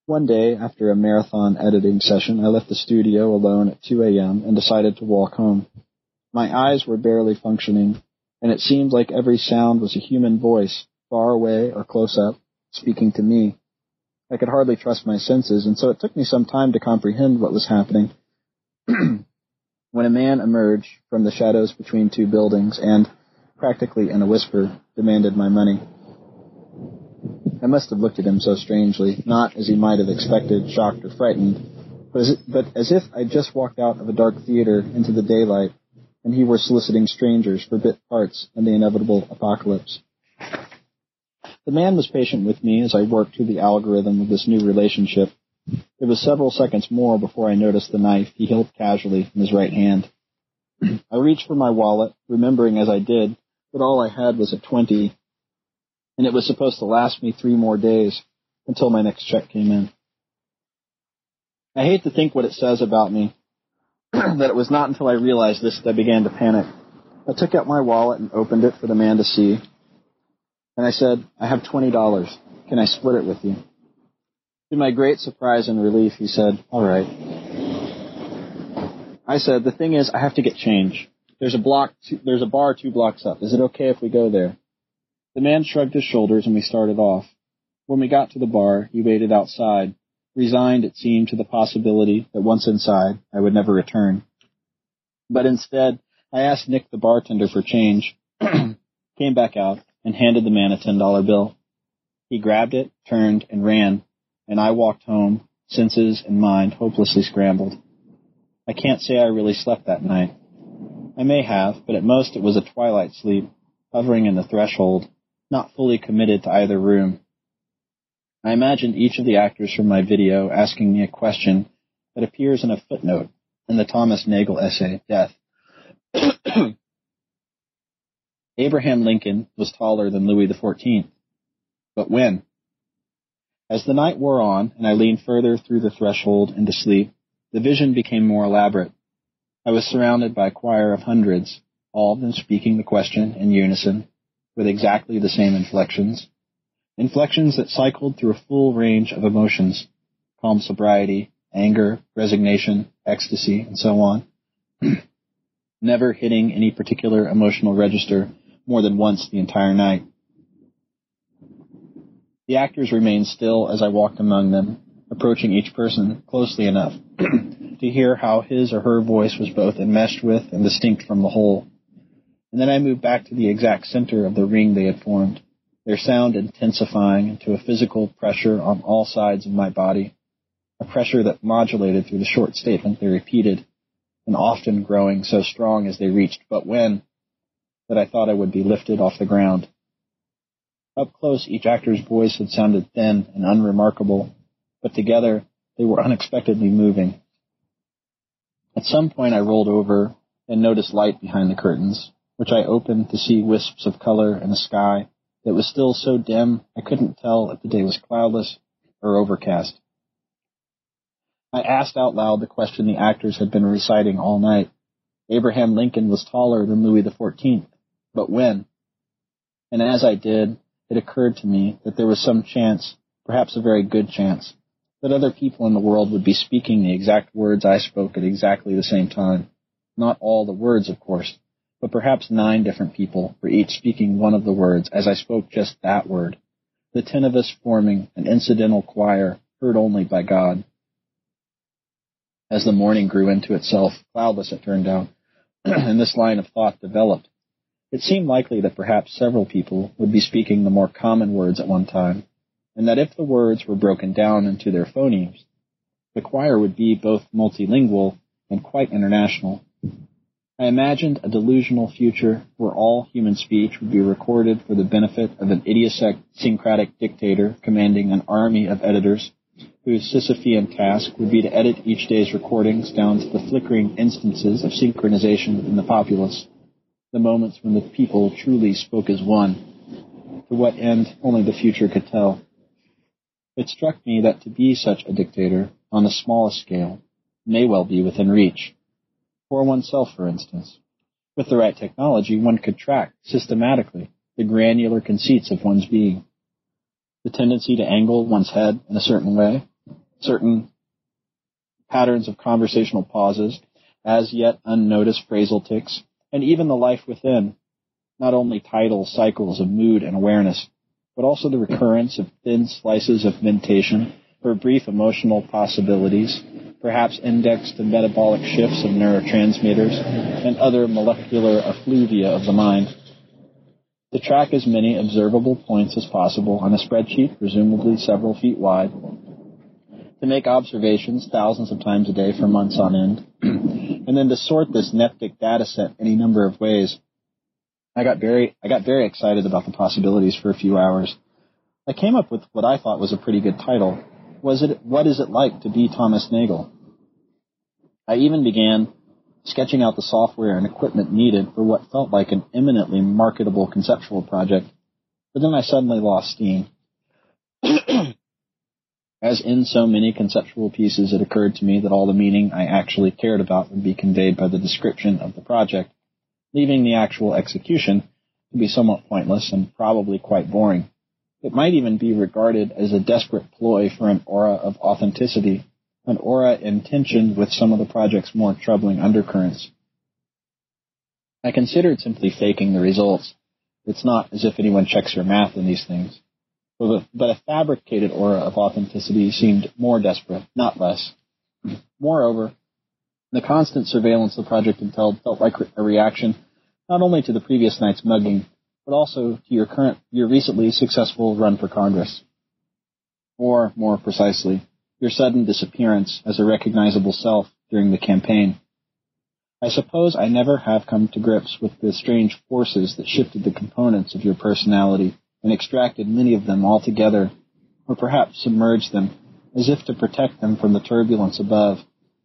One day, after a marathon editing session, I left the studio alone at 2 a.m. and decided to walk home. My eyes were barely functioning, and it seemed like every sound was a human voice, far away or close up, speaking to me. I could hardly trust my senses, and so it took me some time to comprehend what was happening. when a man emerged from the shadows between two buildings and, practically in a whisper, demanded my money. I must have looked at him so strangely, not as he might have expected, shocked or frightened, but as, but as if I'd just walked out of a dark theater into the daylight, and he were soliciting strangers for bit parts in the inevitable apocalypse. The man was patient with me as I worked through the algorithm of this new relationship. It was several seconds more before I noticed the knife he held casually in his right hand. I reached for my wallet, remembering as I did that all I had was a twenty and it was supposed to last me three more days until my next check came in. I hate to think what it says about me, that it was not until I realized this that I began to panic. I took out my wallet and opened it for the man to see, and I said, I have $20. Can I split it with you? To my great surprise and relief, he said, all right. I said, the thing is, I have to get change. There's a block, there's a bar two blocks up. Is it okay if we go there? The man shrugged his shoulders and we started off. When we got to the bar, he waited outside, resigned, it seemed, to the possibility that once inside, I would never return. But instead, I asked Nick the bartender for change, came back out, and handed the man a $10 bill. He grabbed it, turned, and ran, and I walked home, senses and mind hopelessly scrambled. I can't say I really slept that night. I may have, but at most it was a twilight sleep, hovering in the threshold, not fully committed to either room. I imagined each of the actors from my video asking me a question that appears in a footnote in the Thomas Nagel essay, Death. Abraham Lincoln was taller than Louis XIV. But when? As the night wore on and I leaned further through the threshold into sleep, the vision became more elaborate. I was surrounded by a choir of hundreds, all of them speaking the question in unison, with exactly the same inflections. Inflections that cycled through a full range of emotions, calm sobriety, anger, resignation, ecstasy, and so on. Never hitting any particular emotional register more than once the entire night. The actors remained still as I walked among them, approaching each person closely enough to hear how his or her voice was both enmeshed with and distinct from the whole and then I moved back to the exact center of the ring they had formed, their sound intensifying into a physical pressure on all sides of my body, a pressure that modulated through the short statement they repeated, and often growing so strong as they reached but when that I thought I would be lifted off the ground. Up close, each actor's voice had sounded thin and unremarkable, but together they were unexpectedly moving. At some point I rolled over and noticed light behind the curtains, which I opened to see wisps of color in a sky that was still so dim I couldn't tell if the day was cloudless or overcast. I asked out loud the question the actors had been reciting all night. Abraham Lincoln was taller than Louis XIV, but when? And as I did, it occurred to me that there was some chance, perhaps a very good chance, that other people in the world would be speaking the exact words I spoke at exactly the same time. Not all the words, of course, but perhaps nine different people were each speaking one of the words as I spoke just that word. The ten of us forming an incidental choir heard only by God. As the morning grew into itself, cloudless it turned out, and this line of thought developed. It seemed likely that perhaps several people would be speaking the more common words at one time, and that if the words were broken down into their phonemes, the choir would be both multilingual and quite international. I imagined a delusional future where all human speech would be recorded for the benefit of an idiosyncratic dictator commanding an army of editors whose Sisyphean task would be to edit each day's recordings down to the flickering instances of synchronization in the populace, the moments when the people truly spoke as one. To what end, only the future could tell. It struck me that to be such a dictator, on the smallest scale, may well be within reach for oneself, for instance. With the right technology, one could track systematically the granular conceits of one's being. The tendency to angle one's head in a certain way, certain patterns of conversational pauses, as yet unnoticed phrasal ticks, and even the life within, not only tidal cycles of mood and awareness, but also the recurrence of thin slices of mentation for brief emotional possibilities perhaps indexed to metabolic shifts of neurotransmitters and other molecular effluvia of the mind. To track as many observable points as possible on a spreadsheet, presumably several feet wide, to make observations thousands of times a day for months on end, and then to sort this Neptic data set any number of ways. I got very, I got very excited about the possibilities for a few hours. I came up with what I thought was a pretty good title, was it what is it like to be Thomas Nagel? I even began sketching out the software and equipment needed for what felt like an eminently marketable conceptual project, but then I suddenly lost steam. As in so many conceptual pieces, it occurred to me that all the meaning I actually cared about would be conveyed by the description of the project, leaving the actual execution to be somewhat pointless and probably quite boring. It might even be regarded as a desperate ploy for an aura of authenticity, an aura in tension with some of the project's more troubling undercurrents. I considered simply faking the results. It's not as if anyone checks your math in these things. But a fabricated aura of authenticity seemed more desperate, not less. Moreover, the constant surveillance the project entailed felt like a reaction not only to the previous night's mugging, but also to your current, your recently successful run for Congress. Or, more precisely, your sudden disappearance as a recognizable self during the campaign. I suppose I never have come to grips with the strange forces that shifted the components of your personality and extracted many of them altogether, or perhaps submerged them, as if to protect them from the turbulence above,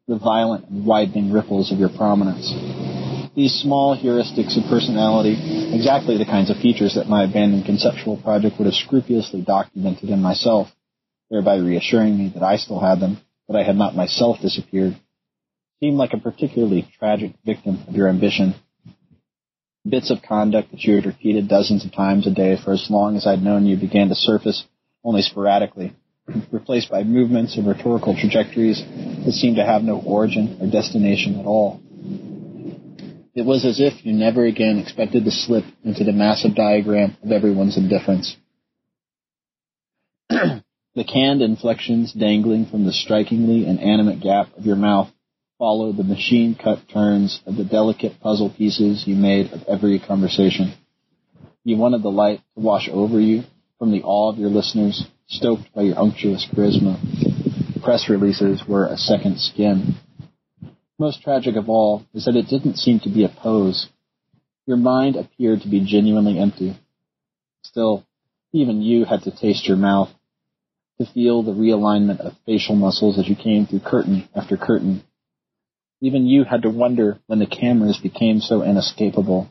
the violent and widening ripples of your prominence these small heuristics of personality, exactly the kinds of features that my abandoned conceptual project would have scrupulously documented in myself, thereby reassuring me that I still had them, that I had not myself disappeared, seemed like a particularly tragic victim of your ambition. Bits of conduct that you had repeated dozens of times a day for as long as I'd known you began to surface only sporadically, replaced by movements and rhetorical trajectories that seemed to have no origin or destination at all. It was as if you never again expected to slip into the massive diagram of everyone's indifference. the canned inflections dangling from the strikingly inanimate gap of your mouth followed the machine cut turns of the delicate puzzle pieces you made of every conversation. You wanted the light to wash over you from the awe of your listeners, stoked by your unctuous charisma. Press releases were a second skin. Most tragic of all is that it didn't seem to be a pose. Your mind appeared to be genuinely empty. Still, even you had to taste your mouth, to feel the realignment of facial muscles as you came through curtain after curtain. Even you had to wonder when the cameras became so inescapable.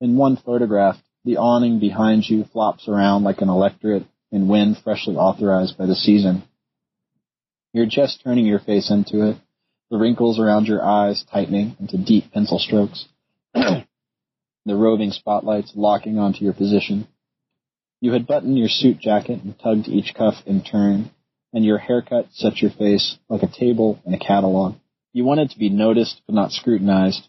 In one photograph, the awning behind you flops around like an electorate in wind freshly authorized by the season. You're just turning your face into it, the wrinkles around your eyes tightening into deep pencil strokes, the roving spotlights locking onto your position. You had buttoned your suit jacket and tugged each cuff in turn, and your haircut set your face like a table in a catalog. You wanted to be noticed but not scrutinized,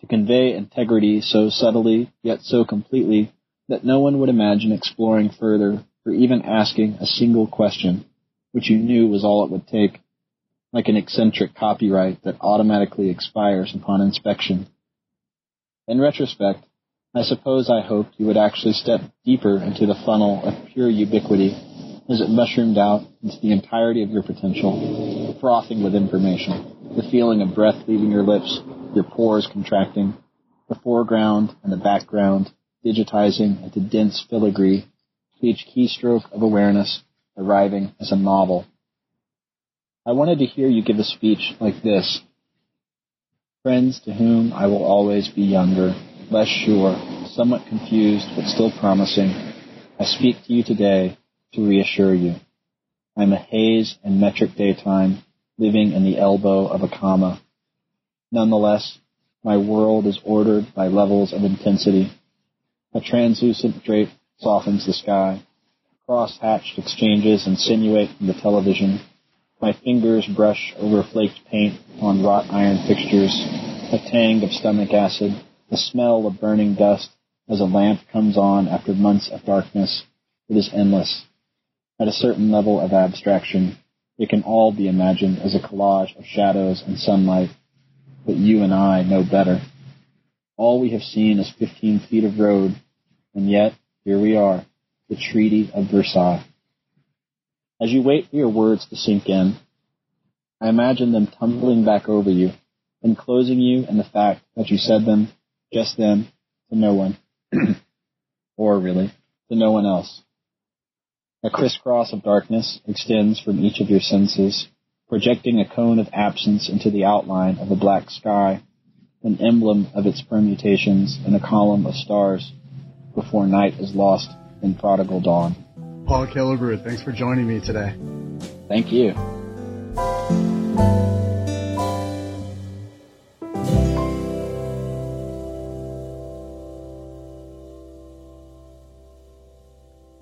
to convey integrity so subtly yet so completely that no one would imagine exploring further or even asking a single question, which you knew was all it would take, like an eccentric copyright that automatically expires upon inspection. In retrospect, I suppose I hoped you would actually step deeper into the funnel of pure ubiquity as it mushroomed out into the entirety of your potential, frothing with information, the feeling of breath leaving your lips, your pores contracting, the foreground and the background digitizing into dense filigree, each keystroke of awareness arriving as a novel. I wanted to hear you give a speech like this. Friends to whom I will always be younger, less sure, somewhat confused, but still promising, I speak to you today to reassure you. I am a haze and metric daytime, living in the elbow of a comma. Nonetheless, my world is ordered by levels of intensity. A translucent drape softens the sky. Cross-hatched exchanges insinuate from the television. My fingers brush over flaked paint on wrought iron fixtures. A tang of stomach acid. The smell of burning dust as a lamp comes on after months of darkness. It is endless. At a certain level of abstraction, it can all be imagined as a collage of shadows and sunlight but you and I know better. All we have seen is 15 feet of road, and yet here we are, the Treaty of Versailles. As you wait for your words to sink in, I imagine them tumbling back over you, enclosing you in the fact that you said them just then to no one, or really, to no one else. A crisscross of darkness extends from each of your senses, projecting a cone of absence into the outline of a black sky, an emblem of its permutations in a column of stars before night is lost in prodigal dawn. Paul Killebrew, thanks for joining me today. Thank you.